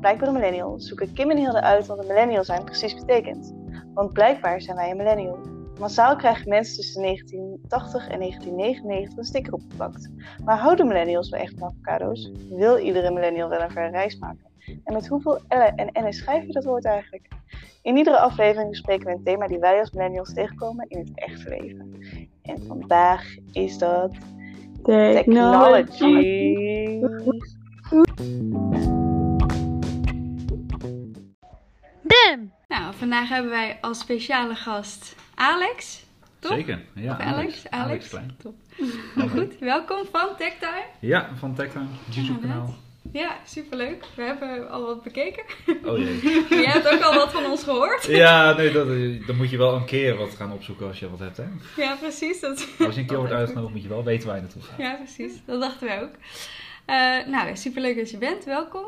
Blijkbaar een millennial. Zoeken Kim en Hilde uit wat een millennial zijn precies betekent. Want blijkbaar zijn wij een millennial. Massaal krijgen mensen tussen 1980 en 1999 een sticker opgeplakt. Maar houden millennials wel echt van avocado's? Wil iedere millennial wel een verre reis maken? En met hoeveel L'en en N'en schrijf je dat woord eigenlijk? In iedere aflevering bespreken we een thema die wij als millennials tegenkomen in het echte leven. En vandaag is dat technology. Damn! Nou, vandaag hebben wij als speciale gast Alex. Toch? Zeker, ja. Alex? Alex. Klein. Top. Goed, welkom van TechTime. Ja, van TechTime, YouTube kanaal. Ja, superleuk. We hebben al wat bekeken. Oh jee. Maar jij hebt ook al wat van ons gehoord. Ja, nee, dat, dan moet je wel een keer wat gaan opzoeken als je wat hebt, hè. Ja, precies. Dat... Als je een keer wordt uitgenodigd, moet je wel weten waar je naartoe gaat. Ja, precies. Dat dachten wij ook. Uh, nou, superleuk dat je bent. Welkom.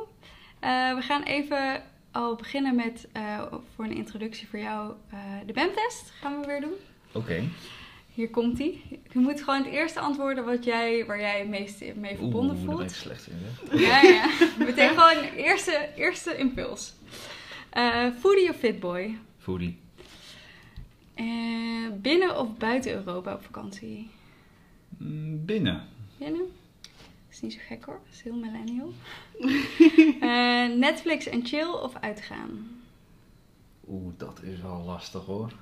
Uh, we gaan even al beginnen met, uh, voor een introductie voor jou, de BAM-test gaan we weer doen. Oké. Okay. Hier komt ie. Je moet gewoon het eerste antwoorden wat jij, waar jij het meest mee verbonden Oeh, voelt. Oeh, slecht in, hè? Ja, ja. Meteen gewoon eerste, eerste impuls. Uh, foodie of fitboy? Foodie. Binnen of buiten Europa op vakantie? Mm, binnen. Binnen? Dat is niet zo gek hoor. Dat is heel millennial. Uh, Netflix en chill of uitgaan? Oeh, dat is wel lastig hoor.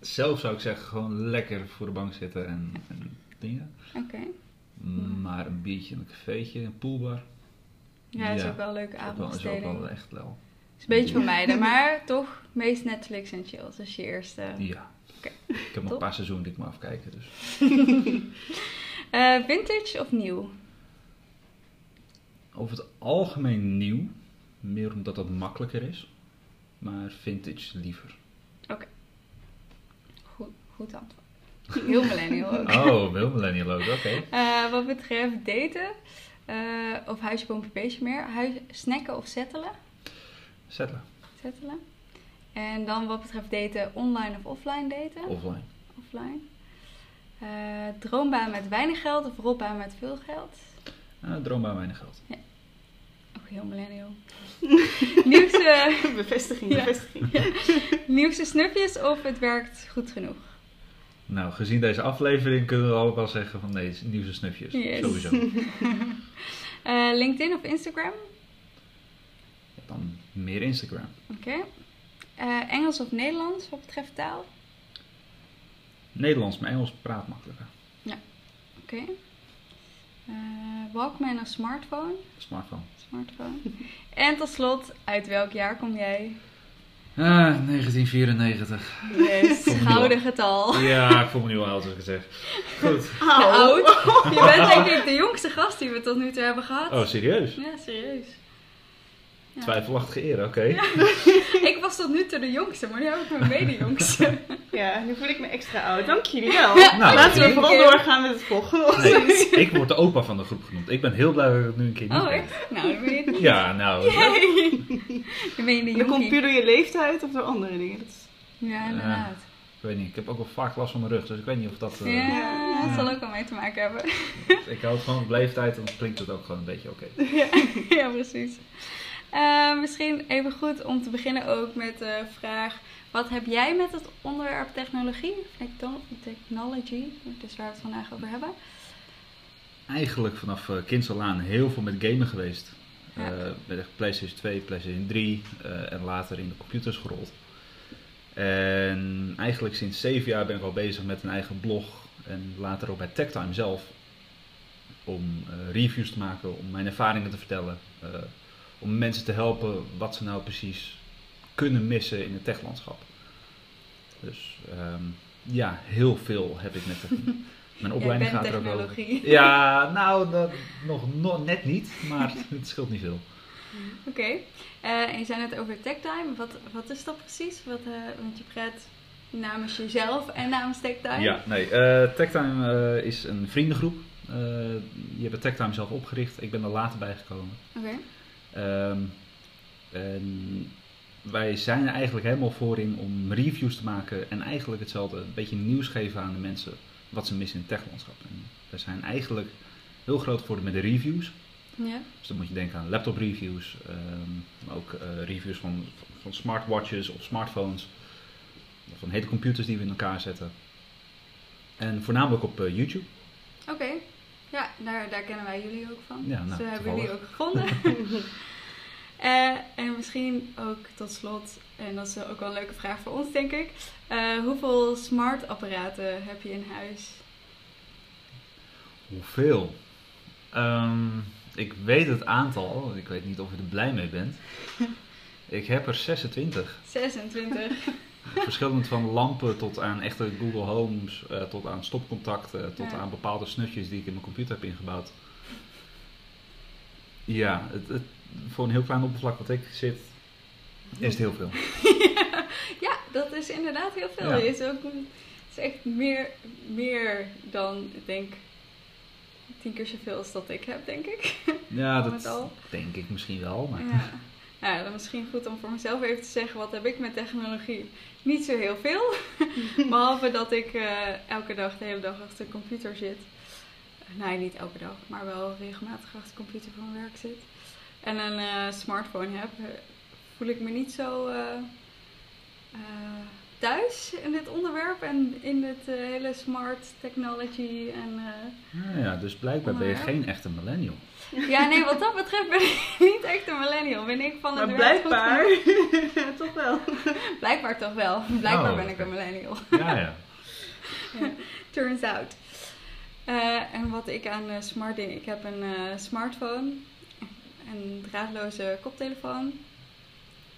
Zelf zou ik zeggen, gewoon lekker voor de bank zitten en, en dingen. Oké. Okay. Maar een biertje, een cafeetje, een poolbar. Ja, dat is ook wel een leuke avondbesteding. Dat is ook wel echt wel. is een beetje van mij, maar toch meest Netflix en chill. Dat is je eerste. Ja. Okay. Ik heb nog een paar seizoenen die ik maar afkijken. Dus. uh, vintage of nieuw? Over het algemeen nieuw. Meer omdat dat makkelijker is. Maar vintage liever. Oké. Okay. Goed, goed antwoord. Heel millennial ook. Oh, heel millennial ook, oké. Okay. Uh, wat betreft daten, uh, of huisje, boompje, beestje meer. Huis, snacken of settelen? Settelen. Settelen. En dan wat betreft daten, online of offline daten? Offline. Offline. Uh, droombaan met weinig geld of rolbaan met veel geld? droombaan weinig geld. Ja. Heel millennial. Nieuwste... Bevestiging, bevestiging. Ja. Nieuwste snufjes of het werkt goed genoeg? Nou, gezien deze aflevering kunnen we ook wel zeggen van nee, nieuwste snufjes. Yes. Sowieso. uh, LinkedIn of Instagram? Ja, dan meer Instagram. Oké. Okay. Uh, Engels of Nederlands wat betreft taal? Nederlands, maar Engels praat makkelijker. Ja, oké. Okay. Uh, Walkman of smartphone? Smartphone. Smartphone. en tot slot, uit welk jaar kom jij? Ah, 1994. Yes, gouden getal. Ja, ik voel me nu al oud als ik het zeg. Goed. Oud. Je bent denk ik de jongste gast die we tot nu toe hebben gehad. Oh, serieus? Ja, serieus. Ja. Twijfelachtige eer, oké. Okay. Ja. ik was tot nu toe de jongste, maar nu heb ik mijn mede-jongste. ja, nu voel ik me extra oud. Dank jullie wel. Nou, Laten we vooral doorgaan met het volgende. Nee, ik word de opa van de groep genoemd. Ik ben heel blij dat ik het nu een keer niet Oh, ben. echt? Nou, dan ben je het niet. Ja, nou. Dan ben je de Dat komt puur door je leeftijd of door andere dingen? Dat is... Ja, inderdaad. Uh, ik weet niet, ik heb ook wel vaak last van mijn rug, dus ik weet niet of dat... Uh, ja, dat zal ook wel mee te maken hebben. ik hou het gewoon op leeftijd en dan klinkt het ook gewoon een beetje oké. Okay. Ja, ja, precies. Uh, misschien even goed om te beginnen ook met de vraag: wat heb jij met het onderwerp technologie, technology, dus waar we het vandaag over hebben? Eigenlijk vanaf al aan heel veel met gamen geweest. Ja. Uh, met PlayStation 2, PlayStation 3 en later in de computers gerold. En eigenlijk sinds 7 jaar ben ik al bezig met een eigen blog en later ook bij TechTime zelf. Om reviews te maken, om mijn ervaringen te vertellen om mensen te helpen wat ze nou precies kunnen missen in het techlandschap. Dus um, ja, heel veel heb ik met mijn opleiding gaat er ook over. Ja, nou, dat, nog, nog net niet, maar het scheelt niet veel. Oké, okay. uh, en je zei net over TechTime. Wat, wat is dat precies? Wat, uh, want je praat namens jezelf en namens TechTime. Ja, nee, uh, TechTime is een vriendengroep. je hebt TechTime zelf opgericht. Ik ben er later bijgekomen. Oké. Okay. Um, en wij zijn er eigenlijk helemaal voor in om reviews te maken en eigenlijk hetzelfde, een beetje nieuws geven aan de mensen wat ze missen in het techlandschap. En we zijn eigenlijk heel groot voor met de reviews. Ja. Dus dan moet je denken aan laptop reviews, ehm, maar ook eh, reviews van, van smartwatches of smartphones, van hele computers die we in elkaar zetten. En voornamelijk op eh, YouTube. Daar, daar kennen wij jullie ook van. Ja, nou, Zo hebben jullie ook gevonden. Eh, en misschien ook tot slot, en dat is ook wel een leuke vraag voor ons, denk ik. Eh, hoeveel smart apparaten heb je in huis? Hoeveel? Ehm, ik weet het aantal, ik weet niet of je er blij mee bent. Ik heb er 26. 26. Verschillend van lampen tot aan echte Google Homes, eh, tot aan stopcontacten, tot Ja. aan bepaalde snufjes die ik in mijn computer heb ingebouwd. Ja, het, het, voor een heel klein oppervlak wat ik zit, is het heel veel. ja, dat is inderdaad heel veel. Ja. Het, is ook, het is echt meer, meer dan, ik denk, tien keer zoveel als dat ik heb, denk ik. Ja, dat denk ik misschien wel. Maar Ja. Nou, dan misschien goed om voor mezelf even te zeggen, wat heb ik met technologie? Niet zo heel veel. Behalve dat ik eh, elke dag, de hele dag achter de computer zit. Nee, niet elke dag, maar wel regelmatig achter de computer voor mijn werk zit. En een eh, smartphone heb, eh, voel ik me niet zo eh, eh, thuis in dit onderwerp en in dit eh, hele smart technology. En, eh, Nou ja, dus blijkbaar ben je geen echte millennial. ja, nee, wat dat betreft ben ik niet echt een millennial. Ben ik van het Maar werk goed blijkbaar, toch wel. Blijkbaar toch wel. Blijkbaar Oh, ben ik een millennial. Ja, ja. Turns out. Eh, en wat ik aan smart dingen... Ik heb een eh, smartphone. Een draadloze koptelefoon.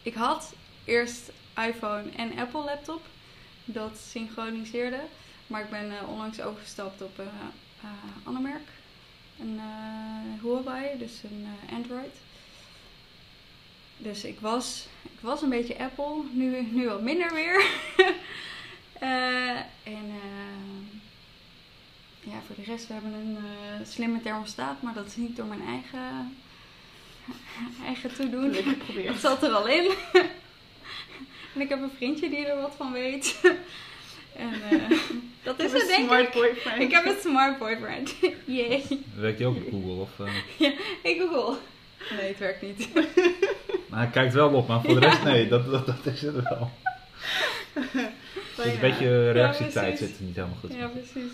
Ik had eerst iPhone en Apple laptop. Dat synchroniseerde. Maar ik ben eh, onlangs overgestapt op een eh, ander merk. Een eh, Huawei, dus een eh, Android. Dus ik was, ik was een beetje Apple, nu, nu wat minder weer. Eh, en eh, ja, voor de rest, we hebben een eh, slimme thermostaat, maar dat is niet door mijn eigen, eigen toedoen. Geprobeerd. zat er al in. en ik heb een vriendje die er wat van weet. en eh, dat is het, denk smart ik. boyfriend. Ik heb een smart boyfriend. Yay. Werkt je ook op Google? Of, eh, Ik google. Nee, het werkt niet. Maar hij kijkt wel op, maar voor de rest nee, dat, dat, dat is het wel. Dus een beetje reactietijd precies. zit er niet helemaal goed. Ja, precies.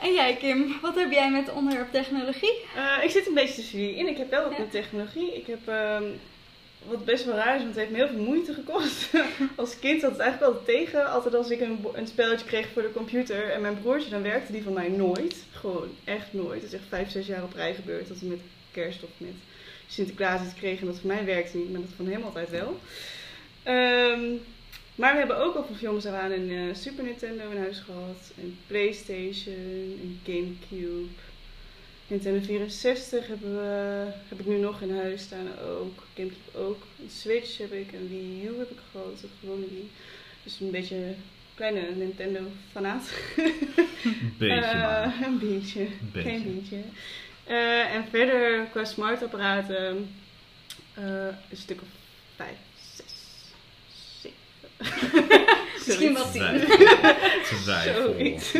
En jij, Kim, wat heb jij met het onderwerp technologie? Eh, ik zit een beetje tussen jullie in. Ik heb wel wat Ja. met technologie. Ik heb, ehm, wat best wel raar is, want het heeft me heel veel moeite gekost. als kind zat het eigenlijk altijd tegen. Altijd als ik een, een spelletje kreeg voor de computer en mijn broertje, dan werkte die van mij nooit. Gewoon echt nooit. Het is echt vijf, zes jaar op rij gebeurd. Dat we met kerst of met Sinterklaas iets kregen en dat voor mij werkte niet, maar dat van hem altijd wel. Ehm, maar we hebben ook al van jongens aan een eh, Super Nintendo in huis gehad. Een Playstation, een Gamecube. Nintendo 64 hebben we, heb ik nu nog in huis staan ook. Gamecube ook. Een Switch heb ik. Een Wii U heb ik gehad. Gewone Wii. Dus een beetje kleine Nintendo fanaat. Een beetje Eh, maar. Een beetje. Een beetje. Geen beetje. Eh, en verder qua smartapparaten eh een stuk of vijf, zes, zeven. Misschien wel tien. Zoiets.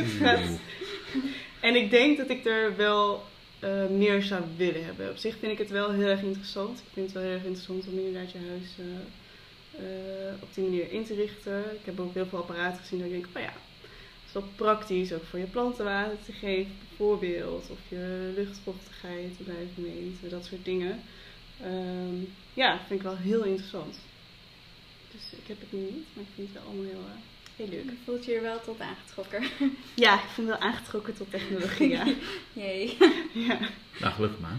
En ik denk dat ik er wel eh, meer zou willen hebben. Op zich vind ik het wel heel erg interessant. Ik vind het wel heel erg interessant om inderdaad je huis eh, eh, op die manier in te richten. Ik heb ook heel veel apparaten gezien dat ik denk, oh ja, het is wel praktisch ook voor je planten water te geven, bijvoorbeeld. Of je luchtvochtigheid te blijven meten, dat soort dingen. Ehm, ja, vind ik wel heel interessant. Dus ik heb het nu niet, maar ik vind het wel allemaal heel, heel leuk. Je voelt je er wel tot aangetrokken. Ja, ik vind het wel aangetrokken tot technologie, ja. Jee. ja. Nou, gelukkig maar.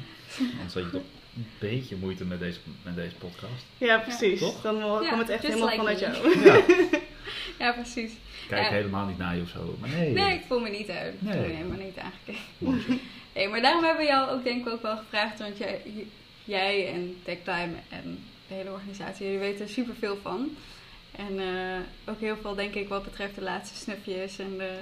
Anders had je toch een beetje moeite met deze, met deze podcast. Ja, precies. Toch? Dan Ja, komt het echt helemaal like vanuit me. jou. Ja. Ja, precies. Kijk Ja. helemaal niet naar je of zo. Maar nee. Nee, ik voel me niet uit. Ik Nee. voel me helemaal niet aangekeken. Nee, maar daarom hebben we jou ook denk ik ook wel gevraagd. Want jij, jij en TechTime en de hele organisatie, jullie weten er superveel van. En eh, ook heel veel denk ik wat betreft de laatste snufjes en de...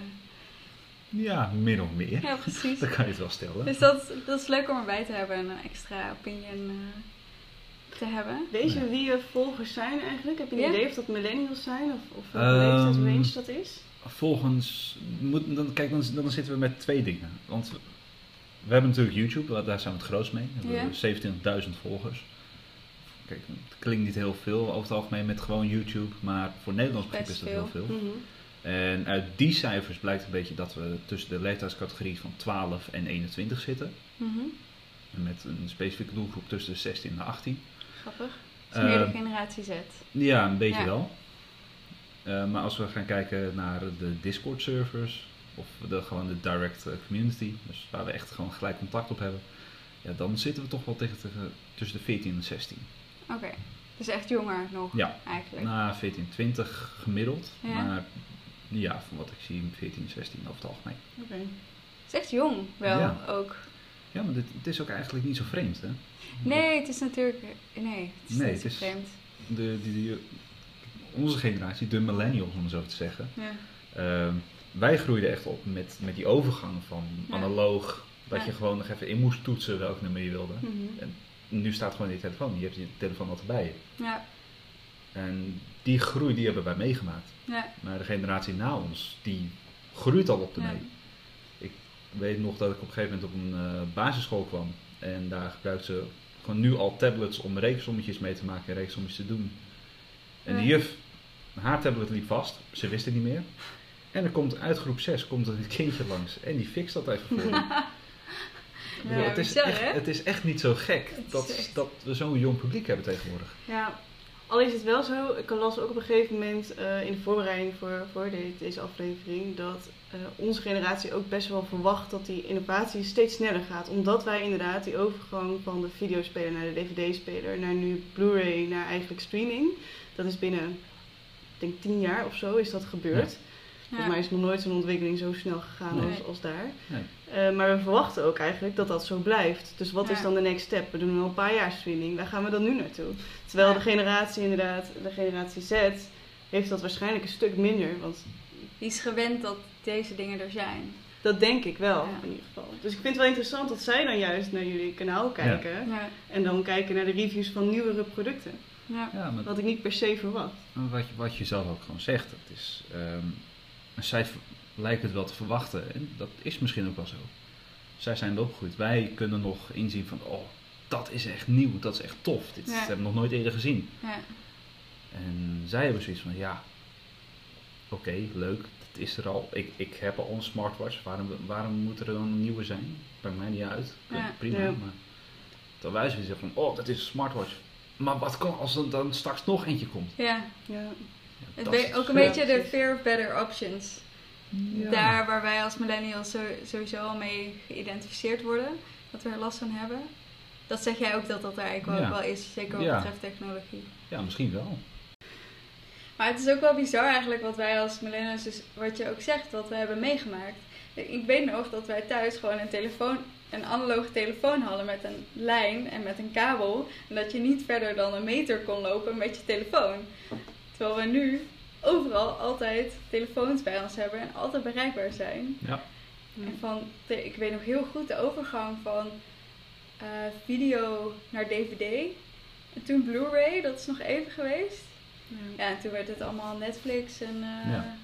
Ja, min of meer. Ja, precies. Dan kan je het wel stellen. Dus dat, dat is leuk om erbij te hebben en een extra opinion eh, te hebben. Weet je wie je volgers zijn eigenlijk? Heb je een Ja. idee of dat millennials zijn? Of, of welke Ehm, leeftijdsrange dat is? Volgens, moet, dan, kijk, dan, dan zitten we met twee dingen. Want we hebben natuurlijk YouTube, daar zijn we het grootst mee. We hebben Ja. 27.000 volgers. Kijk, het klinkt niet heel veel over het algemeen met gewoon YouTube, maar voor Nederlands begrip is dat heel veel. Mhm. En uit die cijfers blijkt een beetje dat we tussen de leeftijdscategorie van 12 en 21 zitten. En met een specifieke doelgroep tussen de 16 en de 18. Grappig. Het is meer de Eh, generatie Z. Ja, een beetje Ja. wel. Eh, maar als we gaan kijken naar de Discord servers, of de, gewoon de direct eh, community, dus waar we echt gewoon gelijk contact op hebben, ja, dan zitten we toch wel tegen, tegen- tussen de 14 en 16. Oké. Dus echt jonger nog Ja. eigenlijk. Na 14, 20 gemiddeld, Ja. maar ja, van wat ik zie, 14, 16 over het algemeen. Oké. Het is echt jong wel Ja. ook. Ja, maar dit, het is ook eigenlijk niet zo vreemd, hè? Nee, het is natuurlijk... Nee, het is Nee, niet het zo is- vreemd. De, die, die, onze generatie, de millennials om het zo te zeggen, Ja. Ehm, wij groeiden echt op met, met die overgang van Ja. analoog, dat je gewoon nog even in moest toetsen welk nummer je wilde. Mhm. Nu staat gewoon in je telefoon, je hebt je telefoon altijd bij je. Ja. En die groei die hebben wij meegemaakt. Ja. Maar de generatie na ons, die groeit al op de Ja. mee. Ik weet nog dat ik op een gegeven moment op een eh, basisschool kwam. En daar gebruikten ze gewoon nu al tablets om rekensommetjes mee te maken en rekensommetjes te doen. En de juf, haar tablet liep vast, ze wist het niet meer. En er komt uit groep 6 komt er een kindje langs en die fixt dat even voor me. Bedoel, het, is bizar, echt, het is echt niet zo gek dat, echt- dat we zo'n jong publiek hebben tegenwoordig. Ja, al is het wel zo, ik las ook op een gegeven moment eh, in de voorbereiding voor, voor de- deze aflevering dat eh, onze generatie ook best wel verwacht dat die innovatie steeds sneller gaat. Omdat wij inderdaad die overgang van de videospeler naar de dvd-speler naar nu Blu-ray naar eigenlijk streaming, dat is binnen, ik denk tien jaar of zo is dat gebeurd. Volgens mij is nog nooit zo'n ontwikkeling zo snel gegaan Nee. als, als daar. Nee. Eh, maar we verwachten ook eigenlijk dat dat zo blijft. Dus wat is dan de next step? We doen al een paar jaar streaming. Waar gaan we dan nu naartoe? Terwijl Ja. de generatie inderdaad, de generatie Z, heeft dat waarschijnlijk een stuk minder. Want Die is gewend dat deze dingen er zijn. dat denk ik wel, Ja. in ieder geval. Dus ik vind het wel interessant dat zij dan juist naar jullie kanaal kijken. Ja. En dan kijken naar de reviews van nieuwere producten. Ja. Ja, maar Wat ik niet per se verwacht. wat je, wat je zelf ook gewoon zegt, het is, ehm, zij v- lijken het wel te verwachten en dat is misschien ook wel zo. Zij zijn erop opgegroeid. Wij kunnen nog inzien van, oh, dat is echt nieuw, dat is echt tof. Dit Ja. hebben we nog nooit eerder gezien. Ja. En zij hebben zoiets van, ja, oké, leuk, het is er al. Ik, ik heb al een smartwatch, waarom, waarom moet er dan een nieuwe zijn? Maakt mij niet uit, Ja. prima. Ja. Maar terwijl wij zoiets hebben van, oh, dat is een smartwatch. Maar wat kan als er dan straks nog eentje komt? ja. Ja. Het dat ook een beetje de fear of better options. Ja. Daar waar wij als millennials sowieso al mee geïdentificeerd worden. Dat we er last van hebben. Dat zeg jij ook dat dat er eigenlijk Ja. wel is. Zeker wat Ja. betreft technologie. Ja, misschien wel. Maar het is ook wel bizar eigenlijk wat wij als millennials, dus wat je ook zegt, wat we hebben meegemaakt. Ik weet nog dat wij thuis gewoon een telefoon, een analoge telefoon hadden met een lijn en met een kabel. En dat je niet verder dan een meter kon lopen met je telefoon. Terwijl we nu overal altijd telefoons bij ons hebben en altijd bereikbaar zijn. Ja. En van, de- ik weet nog heel goed de overgang van eh, video naar DVD. En toen Blu-ray, dat is nog even geweest. Ja, en toen werd het allemaal Netflix en... eh, Ja.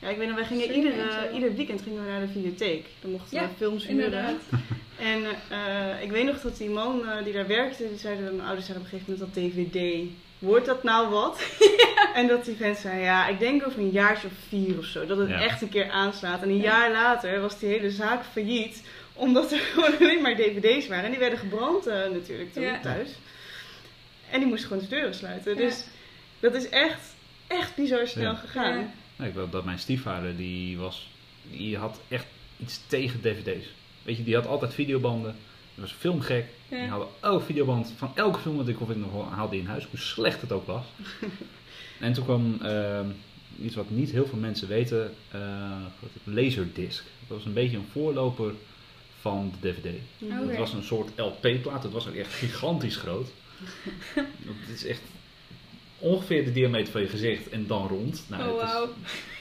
Ja, ik weet nog, wij gingen iedere, zo. ieder weekend gingen we naar de videotheek. Dan mochten Ja, we films huren. En eh, ik weet nog dat die man eh, die daar werkte, die zeiden, mijn ouders zeiden op een gegeven moment dat DVD. Wordt dat nou wat? En dat die vent zei, ja, ik denk over een jaartje of vier of zo, dat het Ja. echt een keer aanslaat. En een Ja. jaar later was die hele zaak failliet, omdat er gewoon alleen maar dvd's waren. En die werden gebrand eh, natuurlijk toen Ja. thuis. En die moesten gewoon de deuren sluiten. Ja. Dus dat is echt, echt bizar snel Ja. gegaan. Ik weet dat mijn stiefvader, die was, die had echt iets tegen dvd's. Weet je, die had altijd videobanden. Die was filmgek. Die Ja. haalde elke videoband van elke film wat ik of ik nog haalde in huis, hoe slecht het ook was. en toen kwam ehm, iets wat niet heel veel mensen weten, eh, Laserdisc. Dat was een beetje een voorloper van de dvd. Mhm. Het was een soort LP-plaat, het was ook echt gigantisch groot. Het is echt ongeveer de diameter van je gezicht en dan rond. Nou, oh, het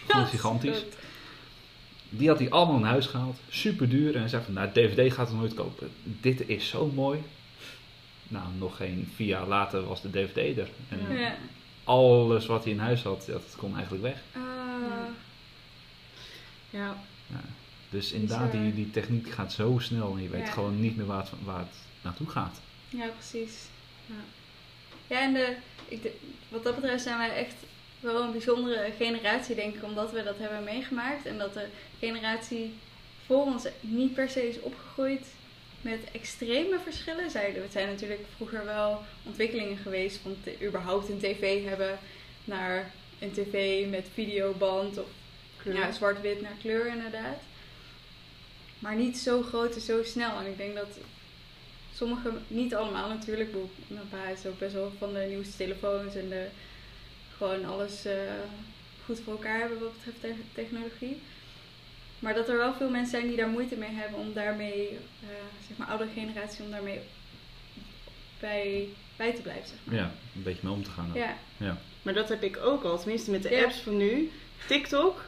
is gewoon gigantisch. Die had hij allemaal in huis gehaald. Super duur. En hij zei van, nou, DVD gaat het nooit kopen. Dit is zo mooi. Nou, nog geen vier jaar later was de DVD er. En Ja. alles wat hij in huis had, dat kon eigenlijk weg. Ah, Ja. Ja. Dus inderdaad, die, die techniek gaat zo snel en je weet Ja. gewoon niet meer waar het, waar het naartoe gaat. Ja, precies. Ja. Ja, en de, ik, wat dat betreft zijn wij echt wel een bijzondere generatie, denk ik, omdat we dat hebben meegemaakt. En dat de generatie voor ons niet per se is opgegroeid met extreme verschillen. Zij, het zijn natuurlijk vroeger wel ontwikkelingen geweest van te- überhaupt een tv hebben naar een tv met videoband of ja, zwart-wit naar kleur inderdaad. Maar niet zo groot en zo snel. En ik denk dat sommige, niet allemaal natuurlijk. Mijn pa is ook best wel van de nieuwste telefoons en de, gewoon alles eh, goed voor elkaar hebben wat betreft te- technologie. Maar dat er wel veel mensen zijn die daar moeite mee hebben om daarmee, eh, zeg maar oudere generatie, om daarmee bij, bij te blijven. Zeg maar. Ja, een beetje mee om te gaan. ook. ja. Maar dat heb ik ook al, tenminste met de Ja. apps van nu. TikTok.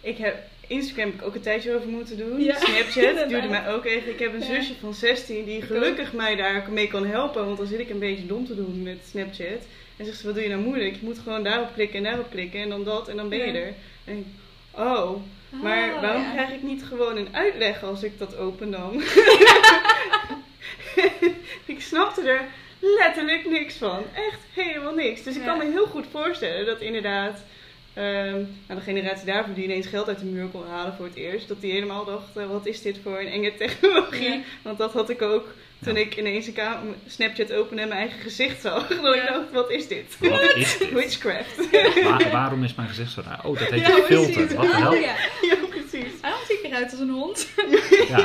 Ik heb, Instagram heb ik ook een tijdje over moeten doen. Ja, Snapchat duurde mij ook even. Ik heb een Ja. zusje van 16 die gelukkig mij daar mee kan helpen. Want dan zit ik een beetje dom te doen met Snapchat. En zegt ze, wat doe je nou moeilijk? Je moet gewoon daarop klikken en daarop klikken en dan dat en dan ben je Ja. er. En ik, oh, maar Ah, waarom krijg ik niet gewoon een uitleg als ik dat open dan? ik snapte er letterlijk niks van. Echt helemaal niks. Dus ik kan me heel goed voorstellen dat inderdaad ehm, nou, de generatie daarvoor die ineens geld uit de muur kon halen voor het eerst, dat die helemaal dacht, eh, wat is dit voor een enge technologie? Ja. Want dat had ik ook toen Ja. ik ineens een Snapchat opende en mijn eigen gezicht zag. Dat Ja. ik dacht, wat is dit? Wat is dit? Witchcraft. Waar- waarom is mijn gezicht zo raar? Oh, dat heet Ja, een filter. precies. Wat de hel? ja. ja, precies. Waarom zie ik eruit als een hond? Ja.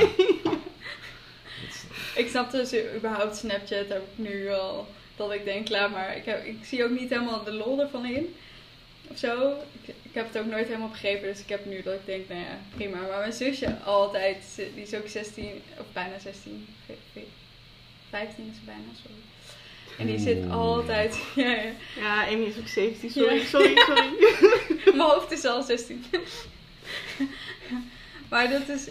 Ik snap dus überhaupt Snapchat heb ik nu al dat ik denk, laat maar. Ik, heb, ik zie ook niet helemaal de lol ervan in. Of zo. Ik, ik heb het ook nooit helemaal begrepen. Dus ik heb nu dat ik denk, nou ja, prima. Maar mijn zusje altijd, die is ook 16, of bijna 16. ve- ve- 15 is ze bijna, sorry. En die zit altijd, ja, ja. Ja, Amy is ook 17. Sorry, Ja. sorry, sorry. Mijn hoofd is al 16. maar dat is.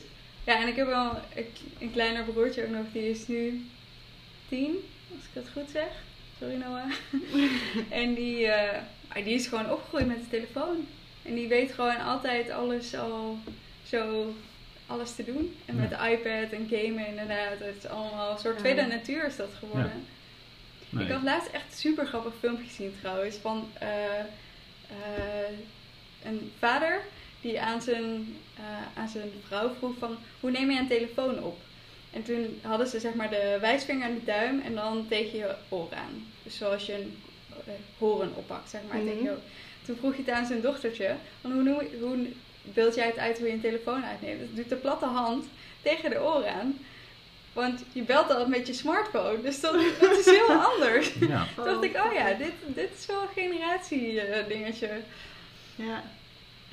Ja, en ik heb wel een, een kleiner broertje ook nog, die is nu 10, als ik het goed zeg. Sorry Noah. en die, eh, maar die is gewoon opgegroeid met de telefoon. En die weet gewoon altijd alles al zo alles te doen. En met de iPad en gamen inderdaad. Het is allemaal een soort Ja. tweede natuur is dat geworden. Nee. Ik had laatst echt een super grappig filmpje gezien trouwens. Van eh, eh, een vader die aan zijn, eh, aan zijn vrouw vroeg van hoe neem je een telefoon op? En toen hadden ze zeg maar de wijsvinger en de duim en dan tegen je oor aan. Dus zoals je een horen oppakt, zeg maar. Tegen je oor. Toen vroeg je het aan zijn dochtertje, van hoe, noem, hoe beeld jij het uit hoe je een telefoon uitneemt? Dat doet de platte hand tegen de oor aan. Want je belt al met je smartphone, dus dat, dat is heel anders. Ja. Toen dacht ik, oh ja, dit, dit is wel een generatie eh, dingetje. Ja.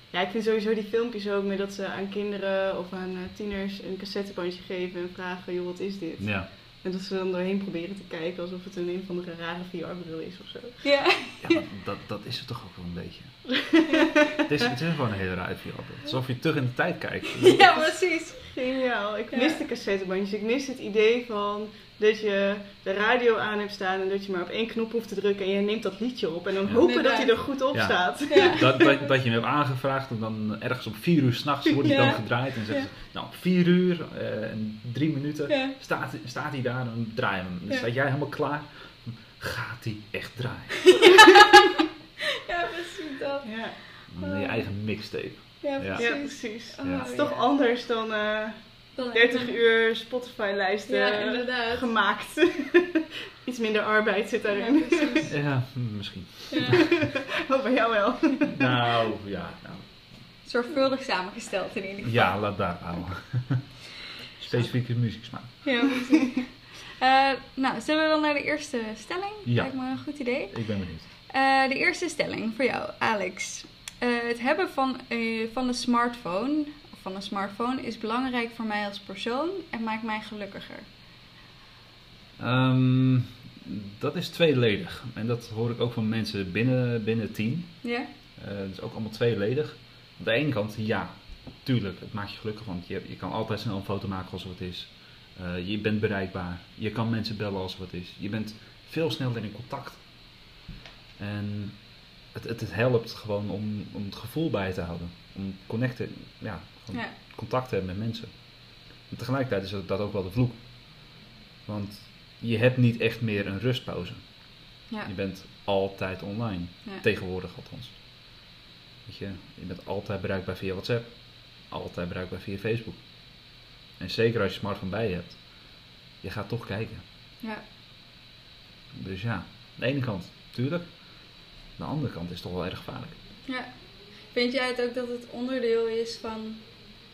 Ja, ik vind sowieso die filmpjes ook met dat ze aan kinderen of aan eh, tieners een cassettebandje geven en vragen, joh, wat is dit? Ja. En dat ze dan doorheen proberen te kijken alsof het een een van de rare VR-bril is of zo. Ja. Ja, maar dat, dat is het toch ook wel een beetje. het, is, het is gewoon een hele raar VR. Alsof je terug in de tijd kijkt. ja, precies. Geniaal. Ik Ja. mis de cassettebandjes. Ik mis het idee van dat je de radio aan hebt staan en dat je maar op één knop hoeft te drukken en je neemt dat liedje op. En dan Ja. hopen dat hij er goed op Ja. staat. Ja. Dat, dat, dat je hem hebt aangevraagd en dan ergens op vier uur s'nachts wordt hij Ja. dan gedraaid. En zeggen ze, nou op vier uur eh, en drie minuten Ja. staat, staat hij daar en draai hem. Dan Ja. sta jij helemaal klaar. Gaat hij echt draaien? ja, precies dat. Ja, je eigen mixtape. Ja, precies. ja precies. Oh, Ja. Het is toch ja. anders dan eh, Dan 30 even- uur Spotify-lijsten gemaakt. Iets minder arbeid zit daarin. precies. Ja, hm, misschien. Ja. Oh, bij jou wel. Nou, ja. Nou, Zorgvuldig samengesteld in ieder geval. ja, laat daar houden. Specifieke muzieksmaak. Ja, precies. Eh, nou, zullen we dan naar de eerste stelling? Ja. Lijkt me een goed idee. Ik ben benieuwd. Eh, de eerste stelling voor jou, Alex. Eh, het hebben van, eh, van een smartphone, of van een smartphone, is belangrijk voor mij als persoon en maakt mij gelukkiger. Ehm, dat is tweeledig. En dat hoor ik ook van mensen binnen, binnen het team. Ja? Eh, dat is ook allemaal tweeledig. Aan de ene kant, ja, tuurlijk, het maakt je gelukkig, want je, je kan altijd snel een foto maken als er wat is. Eh, je bent bereikbaar. Je kan mensen bellen als er wat is. Je bent veel sneller in contact. En het, het, het helpt gewoon om, om het gevoel bij te houden. Om connecten, ja, contact hebben met mensen. En tegelijkertijd is dat ook wel de vloek. Want je hebt niet echt meer een rustpauze. Ja. Je bent altijd online. Ja. Tegenwoordig althans. Weet je, je bent altijd bereikbaar via WhatsApp. Altijd bereikbaar via Facebook. En zeker als je smartphone bij je hebt. Je gaat toch kijken. Ja. Dus ja, aan de ene kant, tuurlijk. De andere kant is toch wel erg gevaarlijk. ja. Vind jij het ook dat het onderdeel is van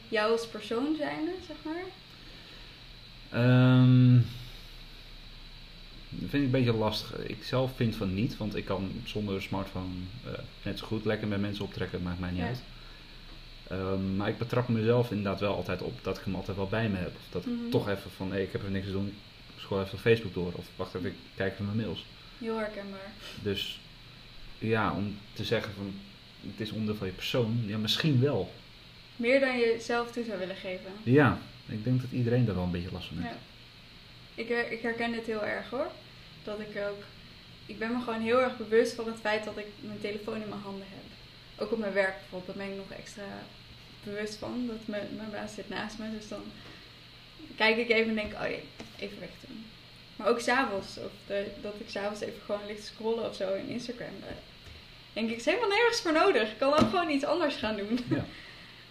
jou als persoon zijnde, zeg maar? Ehm, dat vind ik een beetje lastig. Ik zelf vind van niet, want ik kan zonder smartphone eh, net zo goed lekker met mensen optrekken, maakt mij niet Ja. uit. Ehm, maar ik betrap mezelf inderdaad wel altijd op dat ik hem altijd wel bij me heb. Of dat ik Mhm. toch even van, hé, ik heb even niks te doen, ik scroll even op Facebook door. Of wacht even, ik kijk even mijn mails. Heel herkenbaar. Dus ja, om te zeggen van, het is onderdeel van je persoon, ja, misschien wel. Meer dan je zelf toe zou willen geven. Ja, ik denk dat iedereen daar wel een beetje last van heeft. Ja. Ik, her- ik herken dit heel erg hoor. Dat ik ook. Ik ben me gewoon heel erg bewust van het feit dat ik mijn telefoon in mijn handen heb. Ook op mijn werk bijvoorbeeld, daar ben ik nog extra bewust van. Dat mijn, mijn baas zit naast me. Dus dan kijk ik even en denk, oh jee, even weg doen. Maar ook s'avonds. Of de, dat ik s'avonds even gewoon ligt te scrollen of zo in Instagram. Denk ik, is helemaal nergens voor nodig. Ik kan ook gewoon iets anders gaan doen. Ja.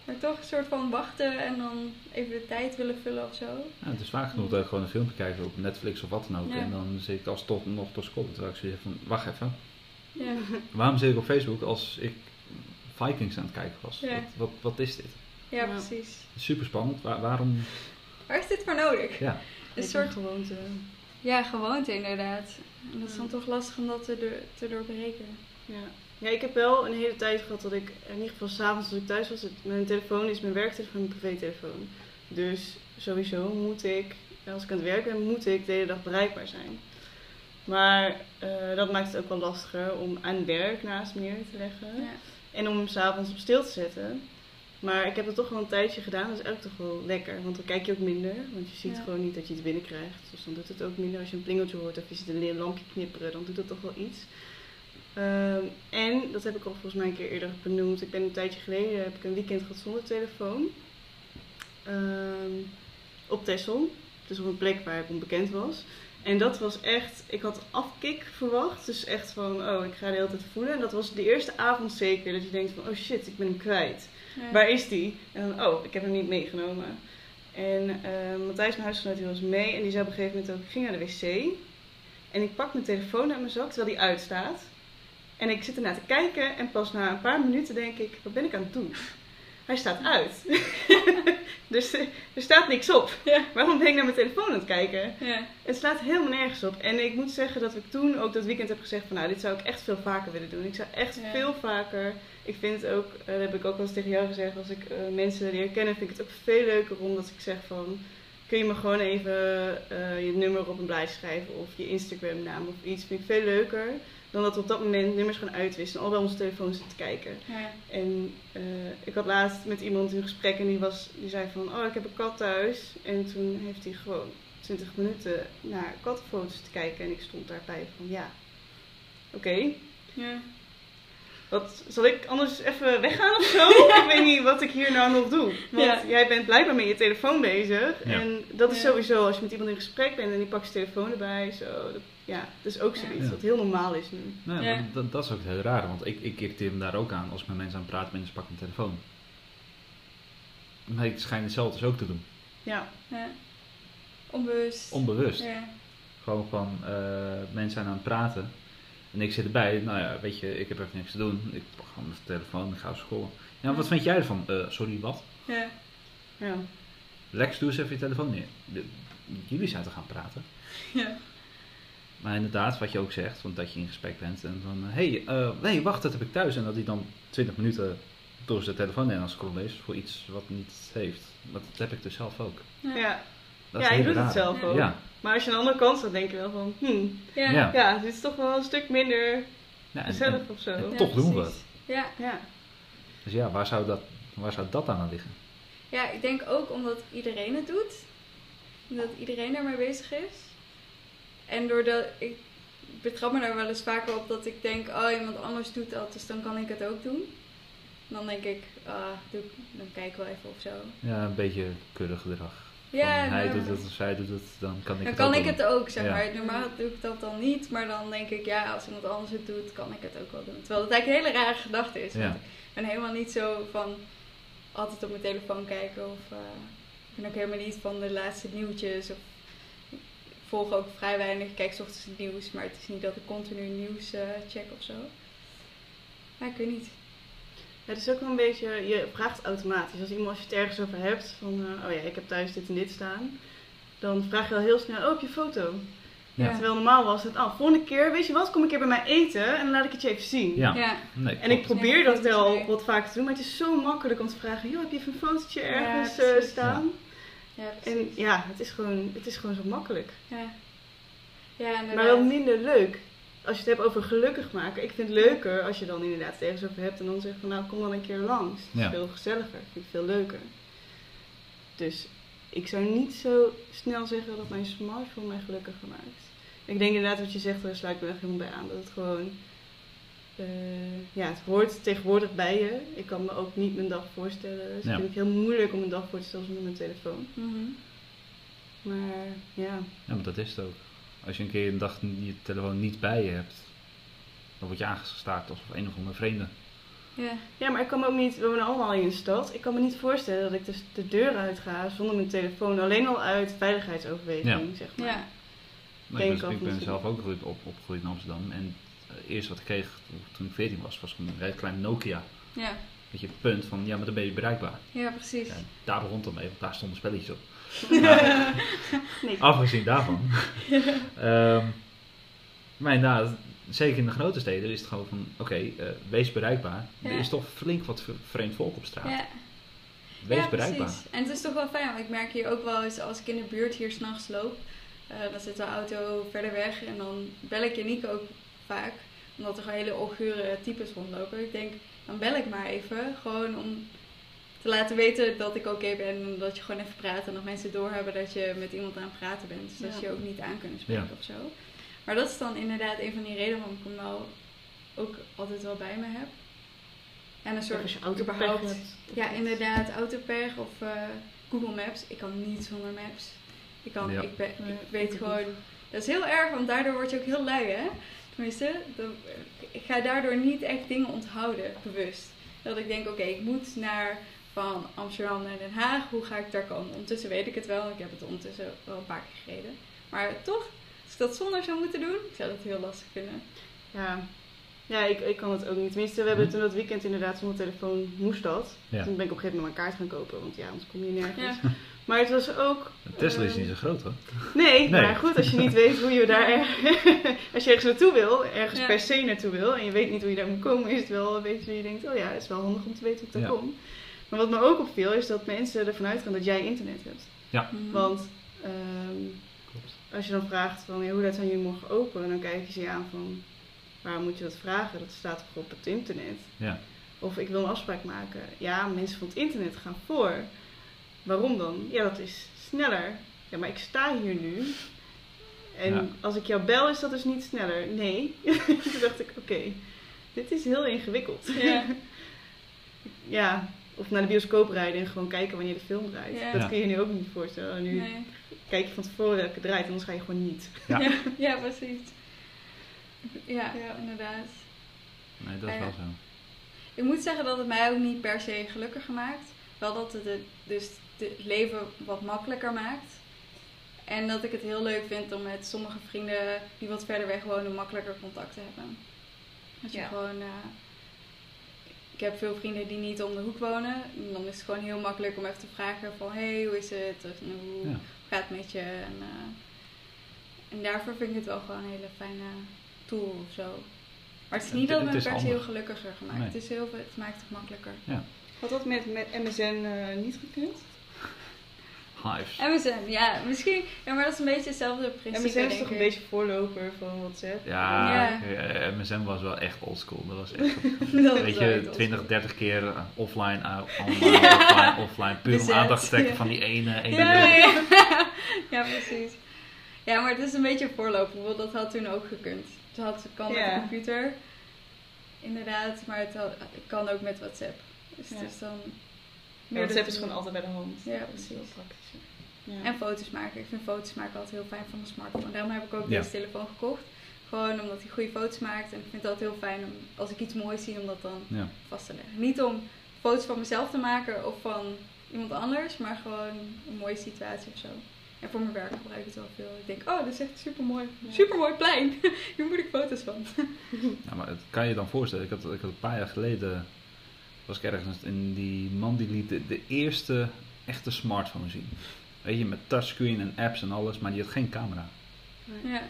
Maar toch een soort van wachten en dan even de tijd willen vullen of zo. Ja, het is vaak genoeg dat ik gewoon een filmpje kijk op Netflix of wat dan ook. Ja. En dan zit ik als tot nog te scrollen. Terwijl ik zoiets heb van, wacht even. Ja. Waarom zit ik op Facebook als ik Vikings aan het kijken was? Ja. Wat, wat, wat is dit? Ja, Ja. precies. Super spannend. Waar, waarom? Waar is dit voor nodig? Ja. Een Een soort gewoonte. ja, gewoonte inderdaad. En dat is dan Ja. toch lastig om dat te, door- te doorbreken. Ja. Ja, ik heb wel een hele tijd gehad dat ik, in ieder geval s'avonds als ik thuis was, mijn telefoon is mijn werktelefoon en mijn privételefoon. Dus sowieso moet ik, als ik aan het werk ben, moet ik de hele dag bereikbaar zijn. Maar eh, dat maakt het ook wel lastiger om aan werk naast me neer te leggen. Ja. En om hem s'avonds op stil te zetten. Maar ik heb het toch wel een tijdje gedaan. Dat is eigenlijk toch wel lekker. Want dan kijk je ook minder. Want je ziet Ja. gewoon niet dat je iets binnenkrijgt. Dus dan doet het ook minder. Als je een plingeltje hoort of je ziet een lampje knipperen. Dan doet het toch wel iets. Ehm, en, dat heb ik al volgens mij een keer eerder benoemd. Ik ben een tijdje geleden, heb ik een weekend gehad zonder telefoon. Ehm, op Texel. Dus op een plek waar ik onbekend was. En dat was echt, ik had afkik verwacht. Dus echt van, oh, ik ga de hele tijd voelen. En dat was de eerste avond zeker. Dat je denkt van, oh shit, ik ben hem kwijt. Ja. Waar is die? En dan, oh, ik heb hem niet meegenomen. En eh, Matthijs, mijn huisgenoot, die was mee. En die zei op een gegeven moment ook, ik ging naar de wc. En ik pak mijn telefoon uit mijn zak, terwijl die uitstaat. En ik zit ernaar te kijken. En pas na een paar minuten denk ik, wat ben ik aan het doen? Hij staat uit. dus eh, er staat niks op. Ja. Waarom ben ik naar mijn telefoon aan het kijken? Ja. Het slaat helemaal nergens op. En ik moet zeggen dat ik toen ook dat weekend heb gezegd van nou, dit zou ik echt veel vaker willen doen. Ik zou echt Ja. veel vaker. Ik vind het ook, eh, dat heb ik ook wel eens tegen jou gezegd, als ik eh, mensen leer kennen, vind ik het ook veel leuker omdat ik zeg van kun je me gewoon even je nummer op een blaadje schrijven of je Instagram naam of iets. Vind ik veel leuker dan dat we op dat moment nummers gaan uitwisselen. Al bij onze telefoon zitten te kijken. Ja. En eh, ik had laatst met iemand een gesprek en die, was, die zei van, oh ik heb een kat thuis. En toen heeft hij gewoon 20 minuten naar kattenfoto's te kijken en ik stond daarbij van, ja, oké. Ja. Wat, zal ik anders even weggaan of zo? ik weet niet wat ik hier nou nog doe. Want Ja. jij bent blijkbaar met je telefoon bezig. Ja. En dat is Ja. sowieso, als je met iemand in gesprek bent en die pakt zijn telefoon erbij. Zo, dat, ja, dat is ook zoiets Ja. wat heel normaal is nu. Ja. dat, dat is ook het heel raar, want ik, ik irriteer me daar ook aan als ik met mensen aan het praten ben en ze pakken mijn telefoon. Maar ik schijn hetzelfde dus ook te doen. Ja, ja. Onbewust. Onbewust. Ja. Gewoon van eh, mensen zijn aan het praten. En ik zit erbij, nou ja, weet je, ik heb even niks te doen. Ik pak gewoon mijn telefoon, ik ga op school. Ja, wat vind jij ervan? Eh, sorry, wat? Ja. ja. Lex, doe eens even je telefoon neer. De- jullie zijn te gaan praten. Ja. Maar inderdaad, wat je ook zegt, want dat je in gesprek bent en van, hé, hey, eh, nee, wacht, dat heb ik thuis. En dat hij dan 20 minuten door zijn telefoon heen aan scrollen is voor iets wat niet heeft. Dat heb ik dus zelf ook. Ja. Dat ja, je doet het zelf Ja. ook. Ja, Maar als je aan de andere kant staat, denk je wel van, hmm, Ja. Ja. ja, dit is toch wel een stuk minder ja en, en- of zo. en toch doen we het. Ja. Ja. Dus ja, waar zou dat, waar zou dat aan liggen? Ja, ik denk ook omdat iedereen het doet. Dat iedereen daarmee bezig is. En doordat ik betrap me daar wel eens vaker op dat ik denk, oh iemand anders doet dat, dus dan kan ik het ook doen. Dan denk ik, ah, doe, ik- dan kijk ik wel even of zo. Ja, een beetje kuddig gedrag. Ja, Van, hij nou, doet het of zij doet het, dan kan ik Dan het kan ook ik doen. het ook, zeg Ja. maar. Normaal doe ik dat dan niet, maar dan denk ik, ja, als iemand anders het doet, kan ik het ook wel doen. Terwijl het eigenlijk een hele rare gedachte is. Ja. Want ik ben helemaal niet zo van altijd op mijn telefoon kijken of eh, ik ben ook helemaal niet van de laatste nieuwtjes. Of, ik volg ook vrij weinig, ik kijk 's ochtends het nieuws, maar het is niet dat ik continu nieuws eh, check of zo. Ja, ik weet niet. Ja, het is ook wel een beetje, je vraagt automatisch. Als iemand, als je het ergens over hebt, van eh, oh ja, ik heb thuis dit en dit staan. Dan vraag je al heel snel, oh, heb je foto? Ja. Terwijl normaal was het, oh, volgende keer, weet je wat, kom een keer bij mij eten en dan laat ik het je even zien. Ja, Ja. nee, En ik probeer dat wel wat vaker te doen, maar het is zo makkelijk om te vragen, joh, heb je even een fotootje ergens Ja, eh, precies. staan? Ja, En ja, het is, gewoon, het is gewoon zo makkelijk. Ja. Ja. Maar wel minder leuk. Als je het hebt over gelukkig maken. Ik vind het leuker als je dan inderdaad het ergens over hebt en dan zegt van nou kom dan een keer langs. Het is Ja. veel gezelliger. Ik vind het veel leuker. Dus ik zou niet zo snel zeggen dat mijn smartphone mij gelukkiger maakt. Ik denk inderdaad wat je zegt, daar sluit ik me echt helemaal bij aan. Dat het gewoon, eh, ja, het hoort tegenwoordig bij je. Ik kan me ook niet mijn dag voorstellen. Dus Ja. ik vind het heel moeilijk om mijn dag voor te stellen zonder mijn telefoon. Mhm. Maar ja, Ja, maar dat is het ook. Als je een keer een dag je telefoon niet bij je hebt, dan word je aangestaard als een of andere vreemde. Ja. Ja, maar ik kan me ook niet, we wonen allemaal in een stad. Ik kan me niet voorstellen dat ik dus de deur uit ga zonder mijn telefoon. Alleen al uit veiligheidsoverweging, zeg maar. Ja. Denk ik, ik ben, ik toe. zelf ook opgegroeid- op, opgegroeid in Amsterdam. En eerste wat ik kreeg toen ik 14 was, was een heel klein Nokia. Ja. Weet je, punt van, ja, maar dan ben je bereikbaar. ja, precies. Daar begon het dan mee, want daar stonden spelletjes op. Nee. Afgezien daarvan. Ehm, maar inderdaad, zeker in de grote steden is het gewoon van, oké, eh, wees bereikbaar. Er is toch flink wat vreemd volk op straat. Ja. Wees ja, bereikbaar. precies. En het is toch wel fijn, want ik merk hier ook wel eens als ik in de buurt hier s'nachts loop, eh, dan zit de auto verder weg en dan bel ik Janiek ook vaak, omdat er gewoon hele ongure types rondlopen. Ik denk, dan bel ik maar even, gewoon om te laten weten dat ik oké ben en dat je gewoon even praat en dat mensen doorhebben dat je met iemand aan het praten bent. Dus dat Ja. ze je ook niet aan kunnen spreken Ja. of zo. Maar dat is dan inderdaad een van die redenen waarom ik hem wel ook altijd wel bij me heb. En een soort überhaupt- hebt. ja, inderdaad, autopech of eh, Google Maps. Ik kan niet zonder Maps. Ik, kan, Ja. ik, ben, ik weet gewoon. Dat is heel erg, want daardoor word je ook heel lui, hè? Tenminste, dan, ik ga daardoor niet echt dingen onthouden, bewust. Dat ik denk, oké, ik moet naar van Amsterdam naar Den Haag. Hoe ga ik daar komen? Ondertussen weet ik het wel. Ik heb het ondertussen wel een paar keer gereden. Maar toch, als ik dat zonder zou moeten doen, ik zou dat heel lastig vinden. Ja, ja ik, ik kan het ook niet. Tenminste, we hebben toen dat weekend inderdaad zonder telefoon moest dat. Ja. Toen ben ik op een gegeven moment mijn kaart gaan kopen, want ja, anders kom je nergens. Ja. Maar het was ook... Tesla is eh, niet zo groot hoor. Nee, Nee. maar goed, als je niet weet hoe je daar... als je ergens naartoe wil, ergens Ja. per se naartoe wil, en je weet niet hoe je daar moet komen, is het wel een beetje dat je denkt, oh ja, het is wel handig om te weten hoe ik daar Ja. kom. Maar wat me ook opviel, is dat mensen ervan uitgaan dat jij internet hebt. Mhm. Want ehm, Klopt. als je dan vraagt van ja, hoe laat zijn jullie morgen open, dan kijken ze je aan van waarom moet je dat vragen? Dat staat toch op het internet? Ja. Of ik wil een afspraak maken. Ja, mensen van het internet gaan voor. Waarom dan? Ja, dat is sneller. Ja, maar ik sta hier nu. En Ja. als ik jou bel, is dat dus niet sneller. Nee. Toen dacht ik, oké, dit is heel ingewikkeld. Ja. ja, of naar de bioscoop rijden en gewoon kijken wanneer de film draait. Ja. Dat Ja. kun je je nu ook niet voorstellen. Nu Nee. kijk je van tevoren welke draait, anders ga je gewoon niet. Ja. Ja, ja, precies. Ja, Ja. inderdaad. Nee, dat is wel zo. Ik moet zeggen dat het mij ook niet per se gelukkiger maakt. Wel dat het het, dus het leven wat makkelijker maakt. En dat ik het heel leuk vind om met sommige vrienden die wat verder weg wonen makkelijker contact te hebben. Dat je Ja. gewoon... eh, ik heb veel vrienden die niet om de hoek wonen. En dan is het gewoon heel makkelijk om even te vragen van... Hey, hoe is het? Of nou, hoe Ja. gaat het met je? En, eh, en daarvoor vind ik het wel gewoon een hele fijne tool of zo. Maar het is niet Het- dat het me is per se heel gelukkiger gemaakt. Nee. Het, is heel, het maakt het makkelijker. Had dat met, met MSN eh, niet gekund? Hives. MSN, ja, misschien. Ja, maar dat is een beetje hetzelfde principe. MSN is denk toch een beetje voorloper van WhatsApp? Ja, Ja. eh, MSN was wel echt oldschool. Dat was echt, Dat weet je, iets 20, 30 keer eh, offline, uh, online, offline, offline. Puur om aandacht te trekken ja. van die ene, ene Ja, leuk. ja. ja, precies. Ja, maar het is een beetje voorloper. Dat had toen ook gekund. Het had, kan met de computer, inderdaad, maar het had- kan ook met WhatsApp. Dus Ja. het is dan... Hebben ze tool. gewoon altijd bij de hand. Ja, Dat is precies. wel praktisch. Ja. En foto's maken. Ik vind foto's maken altijd heel fijn van een smartphone. Daarom heb ik ook Ja. deze telefoon gekocht. Gewoon omdat hij goede foto's maakt. En ik vind het altijd heel fijn om, als ik iets moois zie, om dat dan Ja. vast te leggen. Niet om foto's van mezelf te maken of van iemand anders, maar gewoon een mooie situatie of zo. En voor mijn werk gebruik ik het wel veel. Ik denk, oh, dit is echt super mooi. Super mooi plein. Hier moet ik foto's van. Ja, maar het kan je dan voorstellen. Ik had, ik had een paar jaar geleden, was ik ergens in die man die liet de, de eerste echte smartphone zien. Weet je, met touchscreen en apps en alles, maar die had geen camera. Ja.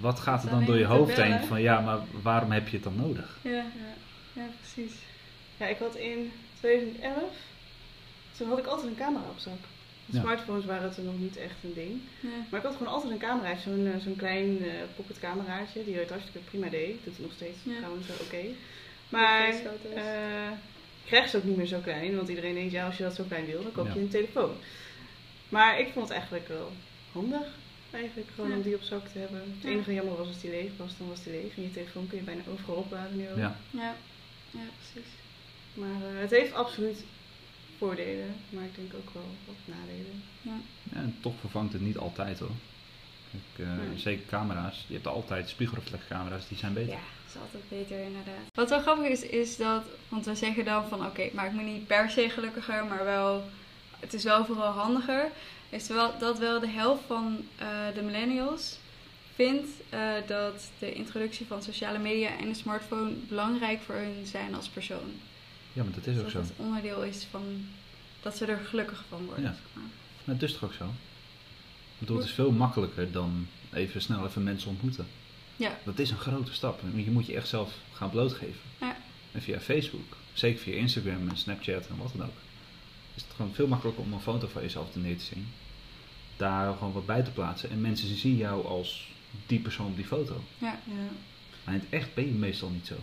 Wat gaat er dan door je hoofd heen van ja, maar waarom heb je het dan nodig? Ja. Ja. ja, precies. Ja, ik had in 2011, toen had ik altijd een camera op zak. Ja. smartphones waren toen nog niet echt een ding. Ja. Maar ik had gewoon altijd een camera, zo'n eh, zo'n klein eh pocketcameraatje, die het hartstikke prima deed. Doet het nog steeds Ja. trouwens oké. Maar Feestfoto's. eh, ik krijg ze ook niet meer zo klein, want iedereen denkt, ja, als je dat zo klein wil, dan koop je Ja. een telefoon. Maar ik vond het eigenlijk wel handig, eigenlijk, gewoon Ja. om die op zak te hebben. Het Ja. enige jammer was als die leeg was, dan was die leeg. En je telefoon kun je bijna overal opladen nu ook. Ja, ja. ja, precies. Maar eh, het heeft absoluut voordelen, maar ik denk ook wel wat nadelen. Ja. ja en toch vervangt het niet altijd hoor. Ik, eh, Nee. Zeker camera's, je hebt altijd spiegelreflexcamera's, die zijn beter. Ja, is altijd beter inderdaad. Wat wel grappig is, is dat, want we zeggen dan van oké, maar ik me niet per se gelukkiger, maar wel, het is wel vooral handiger. Is wel, dat wel de helft van eh, de millennials vindt eh, dat de introductie van sociale media en de smartphone belangrijk voor hun zijn als persoon. Ja, maar dat is ook dat zo. het onderdeel is van dat ze er gelukkig van worden. Ja. maar. Maar het is toch ook zo? Ik bedoel, het is veel makkelijker dan even snel even mensen ontmoeten. Ja. Dat is een grote stap. Je moet je echt zelf gaan blootgeven. Ja. En via Facebook, zeker via Instagram en Snapchat en wat dan ook, is het gewoon veel makkelijker om een foto van jezelf te neer te zien. Daar gewoon wat bij te plaatsen. En mensen zien jou als die persoon op die foto. Ja. Ja. Maar in het echt ben je meestal niet zo.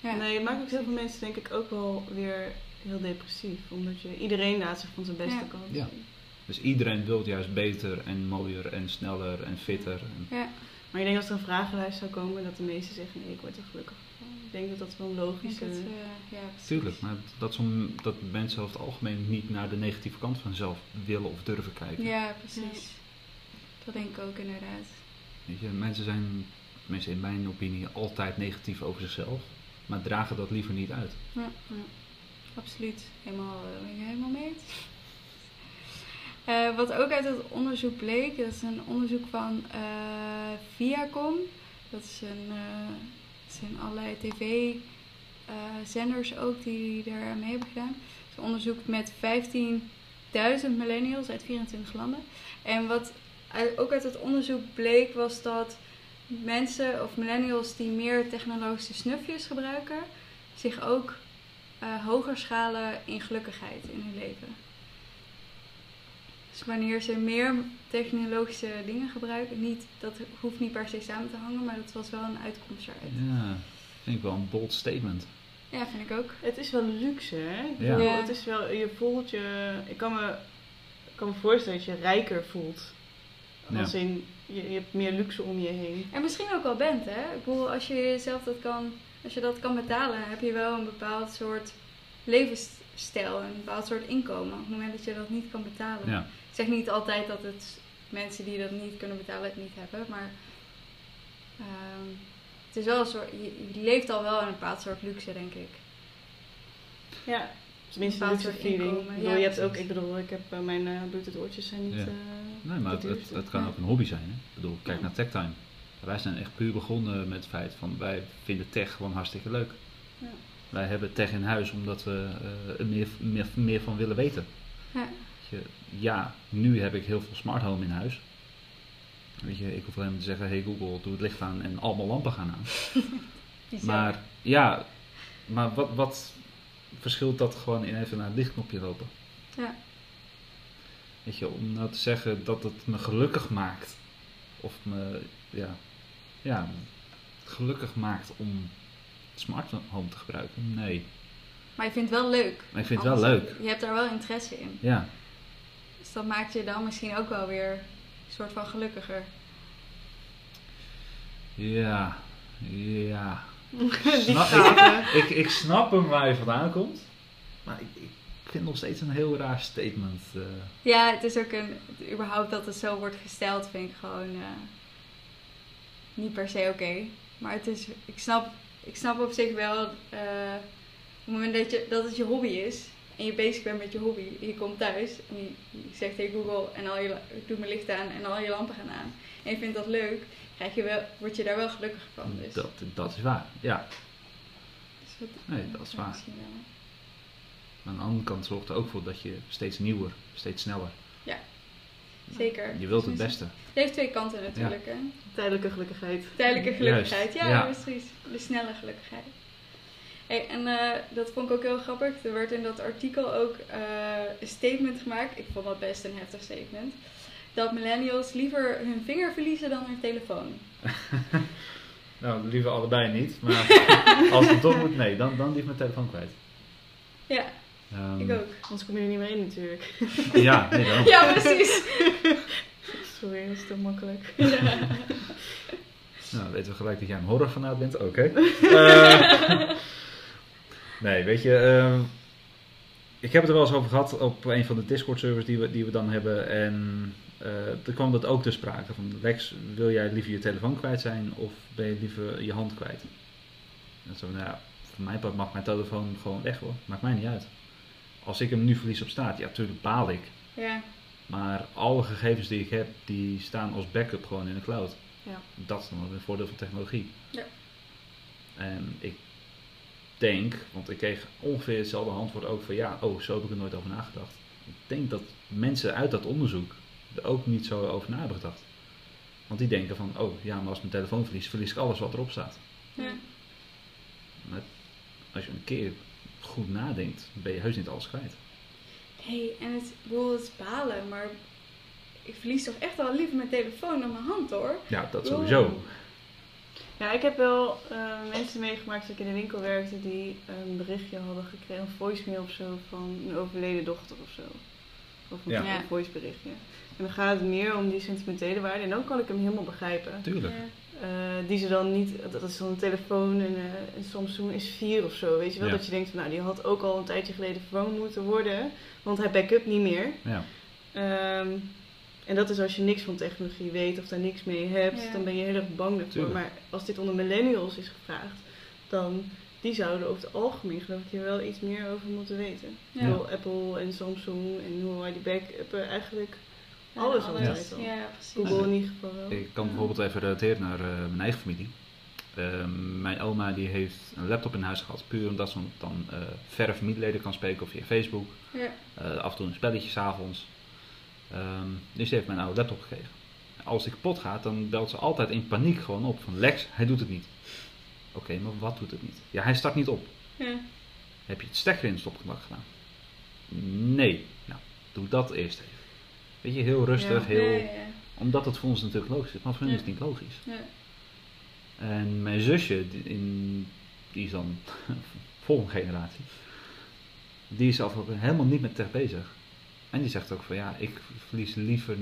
Ja. Nee, het maakt ook heel veel mensen denk ik ook wel weer heel depressief. Omdat je iedereen laat zich van zijn beste Ja. kant Ja. zien. Dus iedereen wil juist beter en mooier en sneller en fitter. En, Ja. Maar ik denk als er een vragenlijst zou komen dat de meesten zeggen nee, ik word er gelukkig van. Ik denk dat dat wel een logische... dat, eh, ja, tuurlijk, maar dat, dat mensen over het algemeen niet naar de negatieve kant van zichzelf willen of durven kijken. Ja, precies. Dat denk ik ook inderdaad. Weet je, mensen zijn, tenminste in mijn opinie, altijd negatief over zichzelf. Maar dragen dat liever niet uit. Ja, ja. absoluut. Helemaal, eh, helemaal mee Eh, wat ook uit het onderzoek bleek, dat is een onderzoek van eh, Viacom. Dat is een, eh, zijn allerlei tv-zenders ook die daar mee hebben gedaan. Het is een onderzoek met 15.000 millennials uit 24 landen. En wat ook uit het onderzoek bleek was dat mensen of millennials die meer technologische snufjes gebruiken, zich ook hoger schalen in gelukkigheid in hun leven. Dus wanneer ze meer technologische dingen gebruiken, niet, dat hoeft niet per se samen te hangen, maar dat was wel een uitkomst eruit. Ja, vind ik wel een bold statement. Ja, vind ik ook. Het is wel luxe, hè? Ik Ja. bedoel. Het is wel, je voelt je... Ik kan me, ik kan me voorstellen dat je rijker voelt. Ja. Als in, je, je hebt meer luxe om je heen. En misschien ook wel bent, hè? Ik bedoel, als je jezelf dat kan, als je dat kan betalen, heb je wel een bepaald soort levensstijl, een bepaald soort inkomen. Op het moment dat je dat niet kan betalen. Ja, zeg niet altijd dat het mensen die dat niet kunnen betalen het niet hebben, maar ehm, het is wel een soort, je, je leeft al wel in een bepaald soort luxe, denk ik. Ja, tenminste Een luxe soort feeling. inkomen, Ik bedoel, ja, je hebt ook, ik bedoel, ik heb eh, mijn uh, Bluetooth oortjes zijn niet Ja. eh, nee, maar het, het kan ook een hobby zijn. Hè? Ik bedoel, kijk Ja. naar Techtime. Wij zijn echt puur begonnen met het feit van wij vinden tech gewoon hartstikke leuk. Ja. Wij hebben tech in huis omdat we eh, er meer, meer, meer van willen weten. Ja. Je, ja, nu heb ik heel veel smart home in huis. Weet je, ik hoef alleen maar te zeggen, hey Google, doe het licht aan en allemaal lampen gaan aan. Maar ja, maar wat, wat verschilt dat gewoon in even naar het lichtknopje lopen? Ja. Weet je, om nou te zeggen dat het me gelukkig maakt, of me, ja, ja, gelukkig maakt om smart home te gebruiken, nee. Maar je vindt het wel leuk. Maar ik vind het wel leuk. Je hebt daar wel interesse in. Ja, Dus dat maakt je dan misschien ook wel weer een soort van gelukkiger. ja, ja. Snap, ik, ik, ik snap hem waar je vandaan komt. Maar ik, ik vind het nog steeds een heel raar statement. eh. Ja, het is ook een. überhaupt dat het zo wordt gesteld, vind ik gewoon. eh, niet per se oké. Maar het is. Ik snap, ik snap op zich wel. eh, op het moment dat, je, dat het je hobby is. En je bezig bent met je hobby. En je komt thuis. En je, je zegt tegen Google. En al je, doe mijn licht aan. En al je lampen gaan aan. En je vindt dat leuk. Krijg je wel, word je daar wel gelukkig van. Dus, dat, dat is waar, ja. dus wat- Nee, dat is ja, waar. misschien wel. Maar aan de andere kant zorgt er ook voor dat je steeds nieuwer, steeds sneller. Zeker. Je wilt het Dus beste. Het heeft twee kanten natuurlijk. Hè? Tijdelijke gelukkigheid. Tijdelijke gelukkigheid, Juist, ja, ja. precies. De snelle gelukkigheid. Hey, en eh, dat vond ik ook heel grappig. Er werd in dat artikel ook eh, een statement gemaakt. Ik vond dat best een heftig statement. Dat millennials liever hun vinger verliezen dan hun telefoon. Nou, liever allebei niet. Maar als het toch moet, nee, dan, dan lief mijn telefoon kwijt. Ja, Ehm, ik ook. Anders kom je er niet meer in natuurlijk. Ja, nee dan. Ja, precies. Sorry, dat is te makkelijk. Nou, weten we gelijk dat jij een horrorfanaat bent. Oké. Eh, nee, weet je... ehm, ik heb het er wel eens over gehad op een van de Discord-servers die we, die we dan hebben. En eh er kwam dat ook ter sprake. Van, Lex, wil jij liever je telefoon kwijt zijn of ben je liever je hand kwijt? En zo, nou voor mijn part mag mijn telefoon gewoon weg hoor. Maakt mij niet uit. Als ik hem nu verlies op staat, ja, tuurlijk baal ik. Ja, Maar alle gegevens die ik heb, die staan als backup gewoon in de cloud. Ja. Dat is dan een voordeel van technologie. Ja. En ik denk, want ik kreeg ongeveer hetzelfde antwoord ook van ja, oh, zo heb ik er nooit over nagedacht. Ik denk dat mensen uit dat onderzoek er ook niet zo over na hebben gedacht. Want die denken van, oh ja, maar als mijn telefoon verlies, verlies ik alles wat erop staat. ja. Maar als je een keer goed nadenkt, ben je heus niet alles kwijt. hey, en het, bedoel, het is balen, maar ik verlies toch echt wel liever mijn telefoon dan mijn hand hoor. Ja, dat sowieso. Ja, ik heb wel eh, mensen meegemaakt dat ik in de winkel werkte die een berichtje hadden gekregen, een voicemail of zo van een overleden dochter of zo. Of een, Ja. een Ja. voiceberichtje. En dan gaat het meer om die sentimentele waarde en dan kan ik hem helemaal begrijpen. Tuurlijk. Ja. Eh, die ze dan niet, dat is dan een telefoon en eh, een Samsung is 4 of zo, weet je wel. Ja. Dat je denkt, van, nou die had ook al een tijdje geleden vervangen moeten worden, want hij backup niet meer. Ja. Ehm, en dat is als je niks van technologie weet of daar niks mee hebt, Ja. dan ben je heel erg bang. Tuurlijk. Maar als dit onder millennials is gevraagd, dan die zouden over het algemeen geloof ik hier wel iets meer over moeten weten. Ja. Apple en Samsung en hoe wij die backuppen eigenlijk alles Ja, altijd al. Ja, precies. Google in ieder geval wel. Ik kan Ja. bijvoorbeeld even relateren naar eh, mijn eigen familie. Ehm, mijn oma die heeft een laptop in huis gehad, puur omdat ze dan eh verre familieleden kan spreken of via Facebook. Ja. Eh, af en toe een spelletje s'avonds. Ehm dus die heeft mijn oude laptop gekregen. Als die kapot gaat, dan belt ze altijd in paniek gewoon op van Lex, hij doet het niet. Oké, maar wat doet het niet? Ja, hij start niet op. Ja. Heb je het stekker in het stopcontact gedaan? Nee. Nou, doe dat eerst even. Weet je, heel rustig, Ja. heel... Ja, Omdat het voor ons natuurlijk logisch is, maar voor hen is het niet logisch. ja. En mijn zusje, die, in, die is dan volgende generatie, die is ook helemaal niet met tech bezig. En die zegt ook van ja, ik verlies liever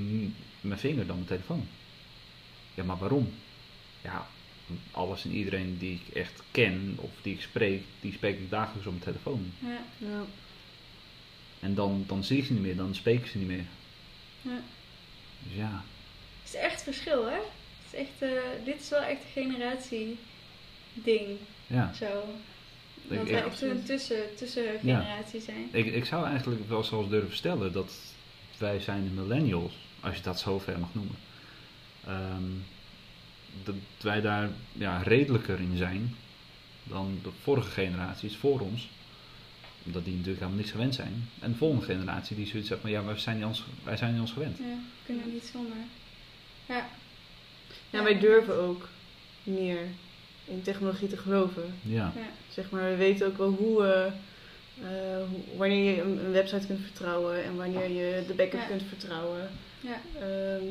mijn vinger dan mijn telefoon. Ja, maar waarom? Ja, alles en iedereen die ik echt ken of die ik spreek, die spreek ik dagelijks op mijn telefoon. ja. Ja. En dan, dan zie ik ze niet meer, dan spreek ik ze niet meer. Ja. Dus ja, Het is echt verschil, hè? Het is echt, eh, dit is wel echt een generatie ding. ja. Zo. Dat wij echt een tussen, tussengeneratie zijn. Ik, ik zou eigenlijk wel zelfs durven stellen dat wij zijn de millennials, als je dat zo ver mag noemen, ehm, dat wij daar ja, redelijker in zijn dan de vorige generaties voor ons. Omdat die natuurlijk helemaal niks gewend zijn. En de volgende generatie die zoiets zegt van ja, wij zijn niet ons, wij zijn niet ons gewend. Ja, kunnen niet zonder. Ja. Ja, wij durven ook meer in technologie te geloven. Ja, Ja. Zeg maar, we weten ook wel hoe, eh, eh, hoe- wanneer je een, een website kunt vertrouwen en wanneer je de backup Ja. kunt vertrouwen. Ja. Ehm,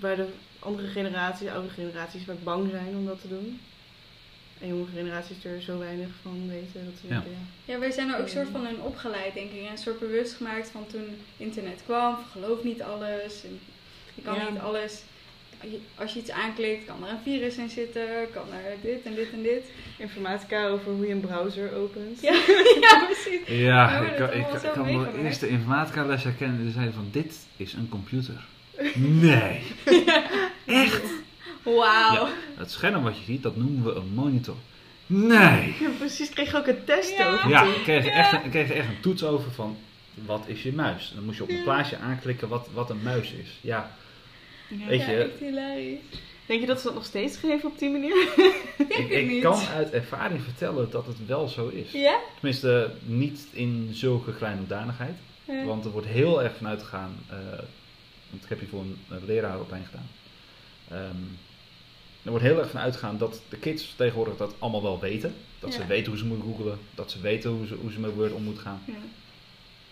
waar de andere generaties, de oude generaties, vaak bang zijn om dat te doen. En jonge generaties er zo weinig van weten. Dat Ja. denken, ja. ja, wij zijn er ook soort van in opgeleid, denk ik. En een soort bewust gemaakt van toen internet kwam. Geloof niet alles. En je kan Ja. niet alles. Als je iets aanklikt, kan er een virus in zitten, kan er dit en dit en dit. Informatica over hoe je een browser opent. Ja, ja precies. Ja, ik, kan- ik, kan mijn meegemaakt. eerste informatica les herkennen. Die zeiden van, dit is een computer. Nee. Echt? Wauw. Ja, het scherm wat je ziet, dat noemen we een monitor. Nee. Ja, precies. Kreeg je ook een test Ja. over. Ja, ik kreeg, echt, een- ik kreeg er echt een toets over van, wat is je muis? Dan moest je op een plaatje aanklikken wat, wat een muis is. Ja, Ja. Weet Ja, je- echt hilarisch. Denk je dat ze dat nog steeds geven op die manier? Ik, ik niet. kan uit ervaring vertellen dat het wel zo is. Ja? Tenminste, niet in zulke kleine hoedanigheid. Ja. Want er wordt heel erg vanuit gegaan, eh, want ik heb hier voor een, een lerarenopleiding gedaan. Ehm, er wordt heel erg van uitgegaan dat de kids tegenwoordig dat allemaal wel weten. Dat ze weten hoe ze moeten googlen, dat ze weten hoe ze, hoe ze met Word om moeten gaan. Ja.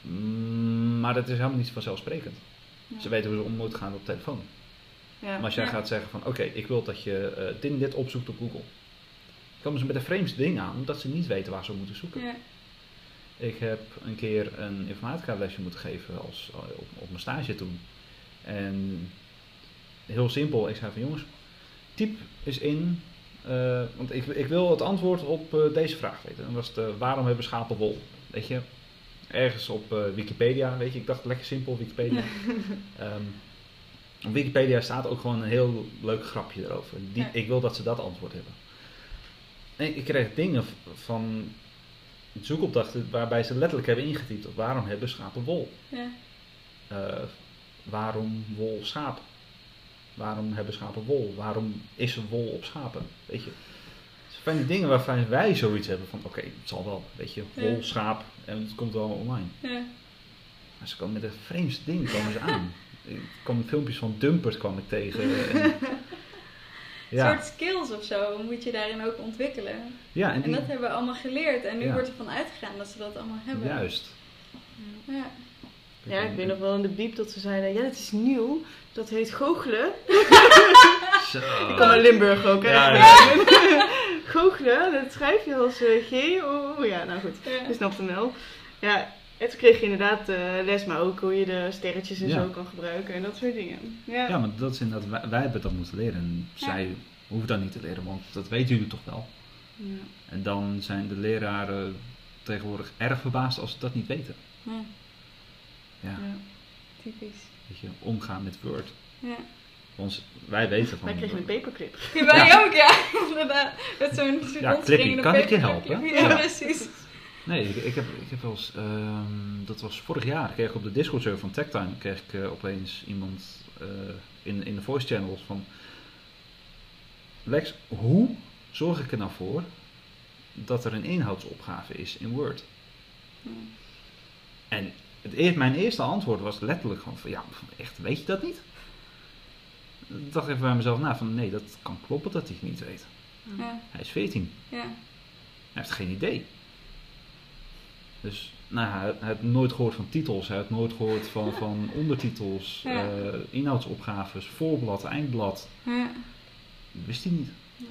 Mm, maar dat is helemaal niet vanzelfsprekend. Ja. Ze weten hoe ze om moeten gaan op telefoon. Ja. Maar als jij Ja. gaat zeggen van oké, ik wil dat je eh, dit en dit opzoekt op Google. Komen ze met de vreemdste dingen aan, omdat ze niet weten waar ze moeten zoeken. Ja. Ik heb een keer een informatica lesje moeten geven als, eh, op, op mijn stage toen. En heel simpel, ik zei van jongens, typ is in, eh, want ik, ik wil het antwoord op eh, deze vraag weten. En dat was de, waarom hebben schapen wol? Weet je, ergens op eh, Wikipedia, weet je, ik dacht lekker simpel Wikipedia. Ehm, op Wikipedia staat ook gewoon een heel leuk grapje erover. Die, Ja. Ik wil dat ze dat antwoord hebben. En ik kreeg dingen van zoekopdrachten waarbij ze letterlijk hebben ingetypt waarom hebben schapen wol? Ja. Eh, waarom wol schaap? Waarom hebben schapen wol? Waarom is er wol op schapen? Weet je. Het zijn die dingen waarvan wij zoiets hebben van oké, het zal wel, weet je, wol, Ja. schaap en het komt wel online. Ja. Maar ze komen met de vreemdste dingen komen ze aan. Ik kwam filmpjes van Dumpert kwam ik tegen. En, Een ja, soort skills of zo moet je daarin ook ontwikkelen. ja, en dat hebben we allemaal geleerd. En nu Ja. wordt er van uitgegaan dat ze dat allemaal hebben. juist. Ja. Ja, ik weet nog wel in de biep dat ze zeiden, ja, dat is nieuw. Dat heet goochelen. Zo. Ik kom uit Limburg ook, hè. Ja, ja. goochelen, dat schrijf je als eh, G. Oh, ja, nou goed. Ja. Je snapt hem wel. Ja, en toen kreeg je inderdaad eh, les, maar ook hoe je de sterretjes en Ja. zo kan gebruiken en dat soort dingen. Ja, Ja, maar dat is inderdaad, wij, wij hebben dat moeten leren. En Ja. zij hoeven dat niet te leren, want dat weten jullie toch wel. Ja. En dan zijn de leraren tegenwoordig erg verbaasd als ze dat niet weten. Ja, Ja, Ja. typisch. weet je, omgaan met Word. Ja. Ons, wij weten van... Wij kregen een paperclip. Die wij ook, ja. Inderdaad. Met zo'n Ja, Clippy, kan ik je helpen? Ja, Ja. precies. Nee, ik, ik, heb, ik heb wel eens, ehm, dat was vorig jaar, kreeg ik op de Discord server van Techtime, kreeg ik eh, opeens iemand eh, in, in de voice channels van, Lex, hoe zorg ik er nou voor dat er een inhoudsopgave is in Word? Ja. En het, mijn eerste antwoord was letterlijk van, van, ja, echt, weet je dat niet? Ik dacht even bij mezelf na van, nee, dat kan kloppen dat hij het niet weet. Ja. Hij is 14. Ja. Hij heeft geen idee. Dus nou, hij, hij heeft nooit gehoord van titels, hij heeft nooit gehoord van, van ondertitels, Ja. eh, inhoudsopgaves, voorblad, eindblad. Ja. Dat wist hij niet. Ja.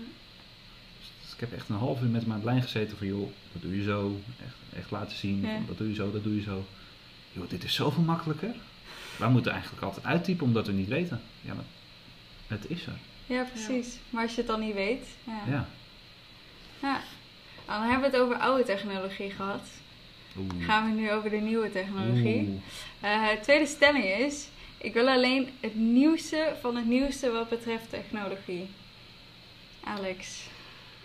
Dus ik heb echt een half uur met hem aan het lijn gezeten van joh, dat doe je zo. Echt, echt laten zien, van, dat doe je zo, dat doe je zo. Joh, dit is zoveel makkelijker. Wij moeten eigenlijk altijd uittypen omdat we niet weten. Ja, maar het is er. Ja, precies. Maar als je het dan niet weet. Ja. Ja. Ja. Nou, dan hebben we het over oude technologie gehad. Oeh. Gaan we nu over de nieuwe technologie. Eh, tweede stelling is: ik wil alleen het nieuwste van het nieuwste wat betreft technologie. Alex,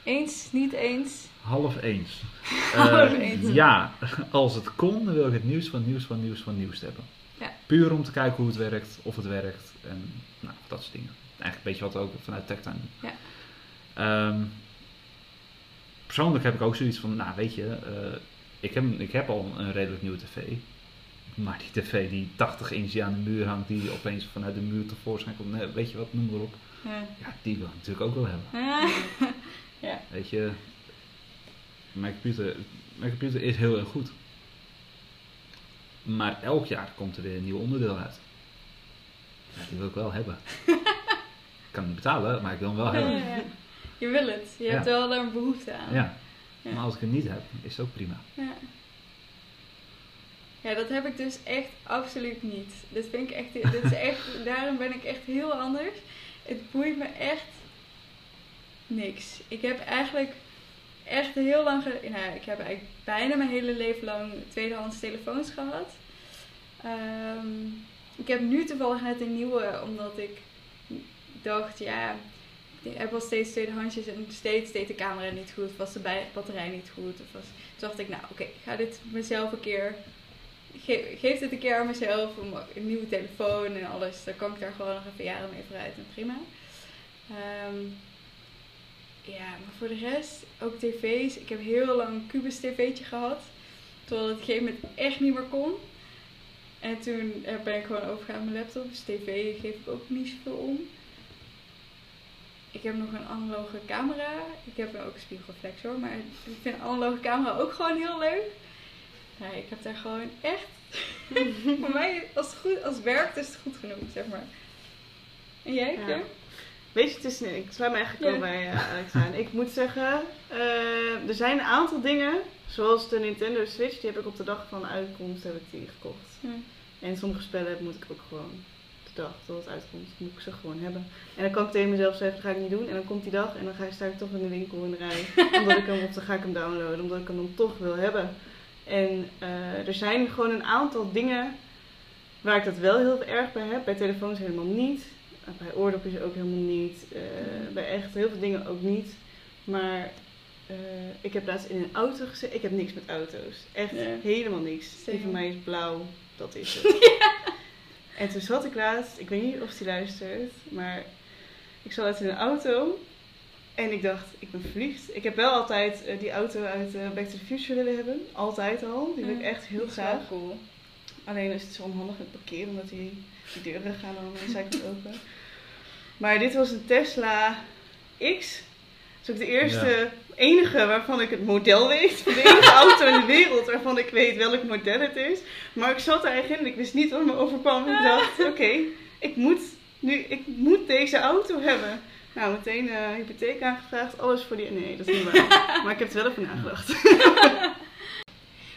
eens, niet eens? Half eens. Half Eh, eens. Ja, als het kon, dan wil ik het nieuws van nieuws van nieuws van nieuws hebben. Ja. Puur om te kijken hoe het werkt, of het werkt en nou, dat soort dingen. Eigenlijk een beetje wat we ook vanuit TechTime doen. Ja. Ehm, persoonlijk heb ik ook zoiets van, nou weet je, eh, ik, heb, ik heb al een redelijk nieuwe tv. Maar die tv die 80 inch aan de muur hangt, die opeens vanuit de muur tevoorschijn komt, nee, weet je wat, noem maar op. Ja. Ja, die wil ik natuurlijk ook wel hebben. Ja. Weet je, mijn computer, mijn computer is heel erg goed. Maar elk jaar komt er weer een nieuw onderdeel uit. Ja, die wil ik wel hebben. ik kan niet betalen, maar ik wil hem wel hebben. Je wil het. Je hebt wel daar een behoefte aan. Ja. Ja. Maar als ik het niet heb, is het ook prima. Ja. Ja, dat heb ik dus echt absoluut niet. Dit vind ik echt, dit is echt, daarom ben ik echt heel anders. het boeit me echt niks. Ik heb eigenlijk echt heel lang... Nou, ik heb eigenlijk bijna mijn hele leven lang tweedehands telefoons gehad. Ehm, ik heb nu toevallig net een nieuwe, omdat ik dacht, ja, ik heb wel steeds tweedehandsjes en steeds deed de camera niet goed, was de batterij niet goed. Of was, toen dacht ik, nou oké, ik ga dit mezelf een keer, ge- geef dit een keer aan mezelf, een nieuwe telefoon en alles. Dan kan ik daar gewoon nog even jaren mee vooruit en prima. Ehm, ja, maar voor de rest, ook tv's. Ik heb heel lang een Cubus tv'tje gehad, totdat het op een gegeven moment echt niet meer kon. En toen eh, ben ik gewoon overgegaan op mijn laptop. Dus tv geef ik ook niet zoveel om. Ik heb nog een analoge camera. Ik heb ook een spiegelreflex hoor. Maar ik vind een analoge camera ook gewoon heel leuk. Nee, ik heb daar gewoon echt... Voor mij, als het, goed, als het werkt, is het goed genoeg, zeg maar. En jij, Ja. Kim? Weet je, het is, ik sluit me eigenlijk Ja. ook bij eh, Alex aan. Ik moet zeggen, eh, er zijn een aantal dingen, zoals de Nintendo Switch, die heb ik op de dag van uitkomst heb ik die gekocht. En sommige spellen moet ik ook gewoon de dag dat het uitkomt, moet ik ze gewoon hebben. En dan kan ik tegen mezelf zeggen, dat ga ik niet doen. En dan komt die dag en dan ga, sta ik toch in de winkel in de rij. omdat ik hem, of dan ga ik hem downloaden, omdat ik hem dan toch wil hebben. En eh, er zijn gewoon een aantal dingen waar ik dat wel heel erg bij heb. Bij telefoons helemaal niet. Bij oordopjes ook helemaal niet. Eh, bij echt heel veel dingen ook niet. Maar eh, ik heb laatst in een auto gezeten. Ik heb niks met auto's. Echt helemaal niks. Die van mij is blauw. Dat is het. En toen zat ik laatst. Ik weet niet of hij luistert. Maar ik zat in een auto. En ik dacht, ik ben verliefd. Ik heb wel altijd eh, die auto uit eh, Back to the Future willen hebben. Altijd al. Die wil ik Ja, echt heel graag. cool. Alleen is het zo onhandig met parkeren, omdat die, die deuren gaan dan een zijkant open. Maar dit was een Tesla X. Dat is ook de eerste, enige waarvan ik het model weet. De enige auto in de wereld waarvan ik weet welk model het is. Maar ik zat daar eigenlijk in en ik wist niet wat me overkwam. Ik dacht, oké, ik, moet nu, ik moet deze auto hebben. Nou, meteen eh hypotheek aangevraagd, alles voor die... Nee, dat is niet waar. Maar ik heb er wel even nagedacht.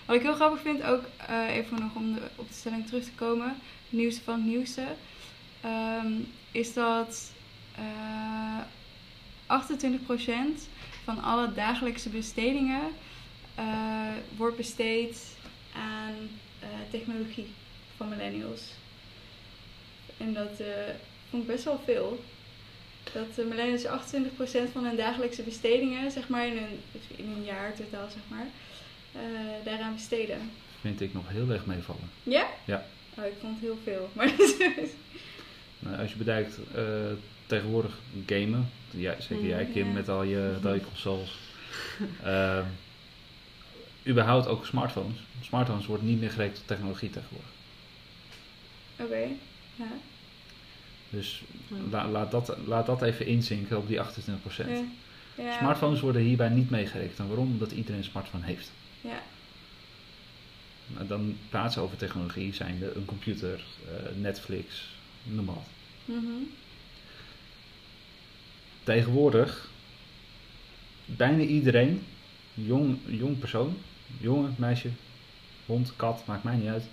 Wat ik heel grappig vind, ook eh, even nog om de, op de stelling terug te komen, het nieuwste van het nieuwste, ehm, is dat eh 28% van alle dagelijkse bestedingen eh, wordt besteed aan eh, technologie van millennials. En dat eh, vond ik best wel veel. Dat de millennials 28% van hun dagelijkse bestedingen, zeg maar in een, in een jaar totaal, zeg maar, daaraan besteden. Vind ik nog heel erg meevallen. Ja? Ja. Oh, ik vond het heel veel. Maar Nou, als je bedenkt, tegenwoordig gamen, ja, zeker jij Kim met al je, met al je consoles. Ehm, überhaupt ook smartphones. Smartphones worden niet meer gerekend tot technologie tegenwoordig. oké. Ja. Dus la- laat, dat, laat dat even inzinken op die 28%. Ja. Ja. Smartphones worden hierbij niet meegerekend. En waarom? Omdat iedereen een smartphone heeft. Ja. Maar dan praten ze over technologie, zijn de een computer, eh, Netflix, noem maar wat. Mhm. Tegenwoordig, bijna iedereen, jong, jong persoon, jongen, meisje, hond, kat, maakt mij niet uit.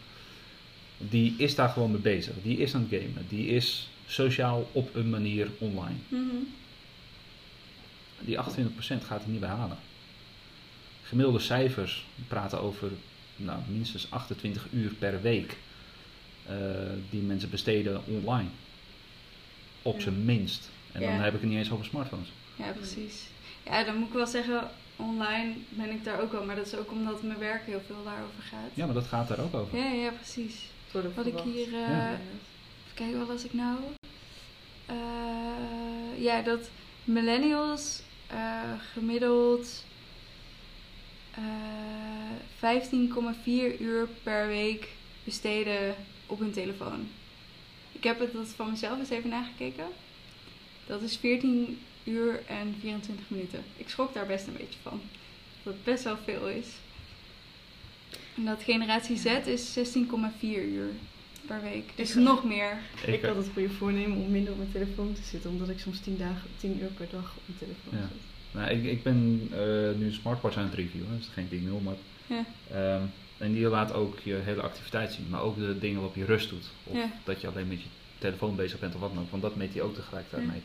Die is daar gewoon mee bezig. Die is aan het gamen. Die is sociaal op een manier online. Mhm. Die 28% gaat hij niet behalen. Gemiddelde cijfers praten over nou, minstens 28 uur per week. eh, die mensen besteden online. Op zijn minst. En dan heb ik het niet eens over smartphones. ja, precies. Ja, dan moet ik wel zeggen, online ben ik daar ook wel. Maar dat is ook omdat mijn werk heel veel daarover gaat. Ja, maar dat gaat daar ook over. Ja, ja, precies. Wat ik hier... eh, Ja. Even kijken, wat was ik nou? Eh, ja, dat millennials eh, gemiddeld eh 15,4 uur per week besteden op hun telefoon. Ik heb het dat van mezelf eens even nagekeken. Dat is 14 uur en 24 minuten. Ik schrok daar best een beetje van. Dat het best wel veel is. En dat generatie Z is 16,4 uur per week. Dus Ik- nog meer. Ik had het goede voornemen om minder op mijn telefoon te zitten, omdat ik soms 10, dagen, 10 uur per dag op mijn telefoon Ja. zit. Nou, ik, ik ben eh, nu een smartwatch aan het reviewen, dat is geen ding nul, maar... Ja. ehm, en die laat ook je hele activiteit zien, maar ook de dingen waarop je rust doet. Of Ja. dat je alleen met je telefoon bezig bent of wat dan ook, want dat meet hij ook tegelijkertijd Ja. mee.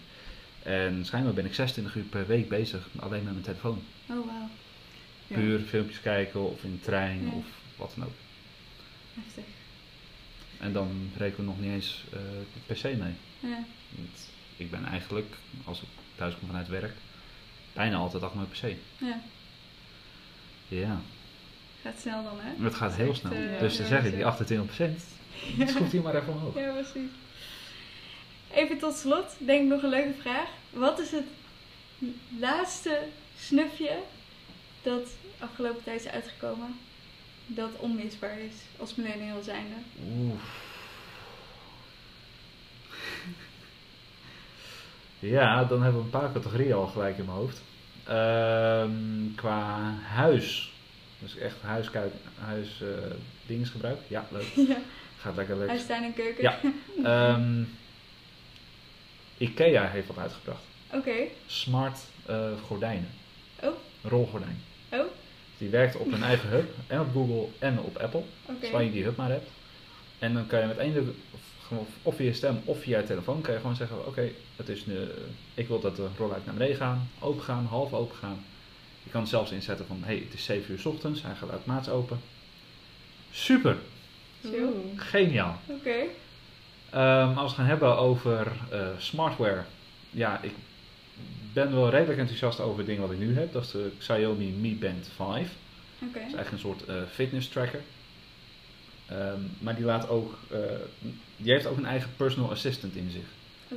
En schijnbaar ben ik 26 uur per week bezig alleen met mijn telefoon. Oh, wauw. Ja. Puur filmpjes kijken of in de trein Ja. of wat dan ook. Heftig. En dan rekenen we nog niet eens eh, de PC mee. Ja. Want ik ben eigenlijk, als ik thuis kom vanuit werk, bijna altijd achter mijn PC. ja. Ja, Gaat snel dan, hè? het gaat heel echt, snel. eh, dus dan zeg zo. die 28%, schroeft die maar even omhoog. Ja, precies. Even tot slot, denk ik nog een leuke vraag. Wat is het laatste snufje dat afgelopen tijd is uitgekomen dat onmisbaar is als millennial zijnde? Oeh. Ja, dan hebben we een paar categorieën al gelijk in mijn hoofd. Ehm, qua huis. Dus echt huiskuik, huis dingesgebruik. Ja, leuk. ja, Gaat lekker leuk. huistuin en keuken. Ja. Ehm, Ikea heeft wat uitgebracht. Oké. Smart eh, gordijnen. Oh. Rolgordijn. Oh, Die werkt op een eigen hub. En op Google en op Apple. oké. Zolang je die hub maar hebt. En dan kan je met één druk, of, gewoon- of via je stem of via je telefoon, kan je gewoon zeggen: Oké, het is nu, ik wil dat de rolluik naar beneden gaan, open gaan, half open gaan. Je kan het zelfs inzetten van: Hey, het is 7 uur 's ochtends, hij gaat automatisch open. Super, Chill. Geniaal. Oké. Ehm, als we het gaan hebben over eh, smartware, ja, ik ben wel redelijk enthousiast over het ding wat ik nu heb. Dat is de Xiaomi Mi Band 5. Oké. Dat is eigenlijk een soort eh, fitness tracker. Ehm, maar die laat ook, eh, die heeft ook een eigen personal assistant in zich.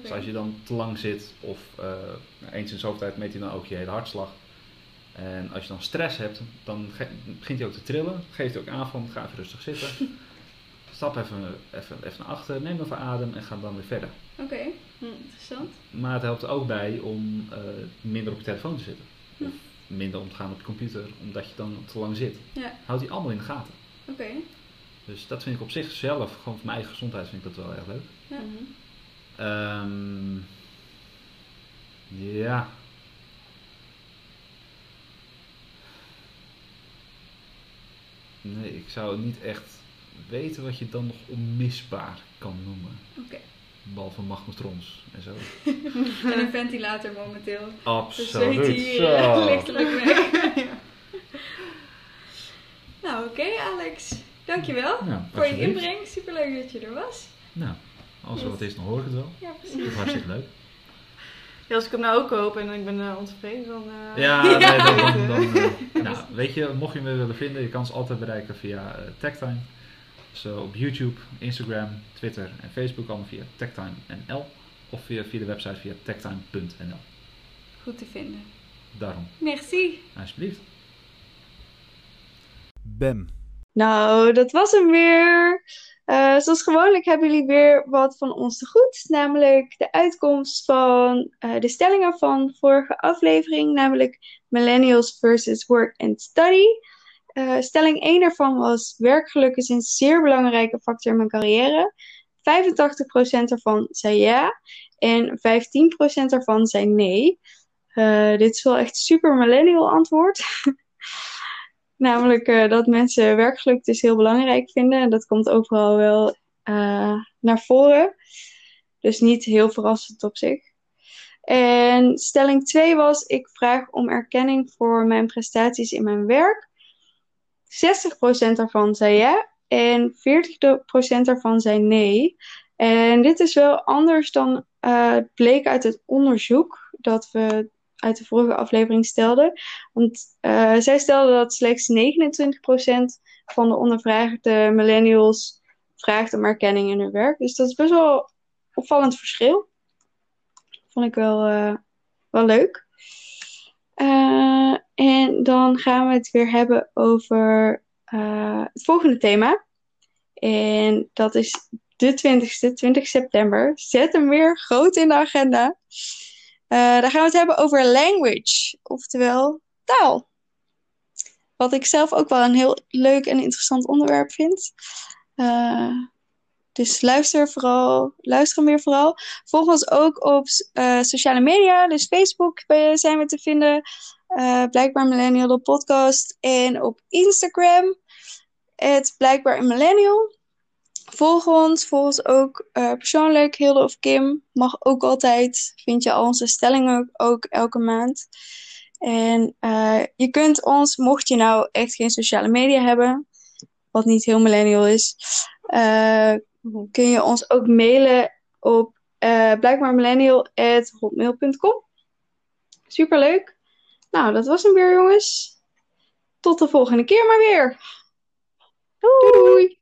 Dus als je dan te lang zit of eens in zoveel tijd meet hij dan ook je hele hartslag. En als je dan stress hebt, dan begint hij ook te trillen. Geeft hij ook aan van ga even rustig zitten. Stap even, even, even naar achter, neem even adem en ga dan weer verder. Oké. Hm. Interessant. Maar het helpt er ook bij om eh, minder op je telefoon te zitten. Hm. Of minder om te gaan op je computer, omdat je dan te lang zit. Ja. Houdt hij allemaal in de gaten. Oké. Dus dat vind ik op zichzelf, gewoon voor mijn eigen gezondheid, vind ik dat wel erg leuk. Ja. Mhm. Ehm, ja. Nee, ik zou niet echt weten wat je dan nog onmisbaar kan noemen. Oké. Behalve magnetrons en zo. En een ventilator momenteel. Dus Absoluut. hij zo. eh, lichtelijk weg. Nou, oké Alex. Dankjewel Ja, voor je inbreng. Superleuk dat je er was. Nou, als er wat is, dan hoor ik het wel. Ja, Dat precies. is hartstikke leuk. Ja, als ik hem nou ook koop en ik ben eh, ontevreden, dan... eh, Ja, nee, dan, dan, dan, nou, weet je, mocht je me willen vinden, je kan ze altijd bereiken via TechTime. Zo op YouTube, Instagram, Twitter en Facebook allemaal via TechTime.nl of via, via de website via techtime.nl. Goed te vinden. Daarom, Merci. alsjeblieft. Bam. Nou, dat was hem weer. Eh, zoals gewoonlijk hebben jullie weer wat van ons te goed. Namelijk de uitkomst van eh, de stellingen van vorige aflevering. Namelijk Millennials versus Work and Study. Eh, stelling 1 daarvan was: werkgeluk is een zeer belangrijke factor in mijn carrière. 85% daarvan zei ja. En 15% daarvan zei nee. Eh, dit is wel echt super millennial antwoord. Namelijk eh, dat mensen werkgeluk dus heel belangrijk vinden. En dat komt overal wel naar voren. Dus niet heel verrassend op zich. En stelling 2 was: ik vraag om erkenning voor mijn prestaties in mijn werk. 60% daarvan zei ja. En 40% daarvan zei nee. En dit is wel anders dan eh, bleek uit het onderzoek dat we uit de vorige aflevering stelden. Want eh, zij stelden dat slechts 29% van de ondervraagde millennials vraagt om erkenning in hun werk. Dus dat is best wel opvallend verschil. Vond ik wel, eh, wel leuk. Eh, en dan gaan we het weer hebben over eh, het volgende thema. En dat is de 20ste, 20 september. Zet hem weer groot in de agenda. Eh, daar gaan we het hebben over language, oftewel taal. Wat ik zelf ook wel een heel leuk en interessant onderwerp vind. Dus luister vooral, luister hem weer vooral. Volg ons ook op eh, sociale media, dus Facebook eh, zijn we te vinden. Eh, blijkbaar Millennial de podcast. En op Instagram, het blijkbaar millennial. volg ons, volg ons ook persoonlijk, Hilde of Kim. Mag ook altijd. Vind je al onze stellingen ook elke maand. En je kunt ons, mocht je nou echt geen sociale media hebben, wat niet heel millennial is, eh, kun je ons ook mailen op uh, blijkbaarmillennial.hotmail.com. Superleuk. Nou, dat was hem weer, jongens. Tot de volgende keer maar weer. doei. doei.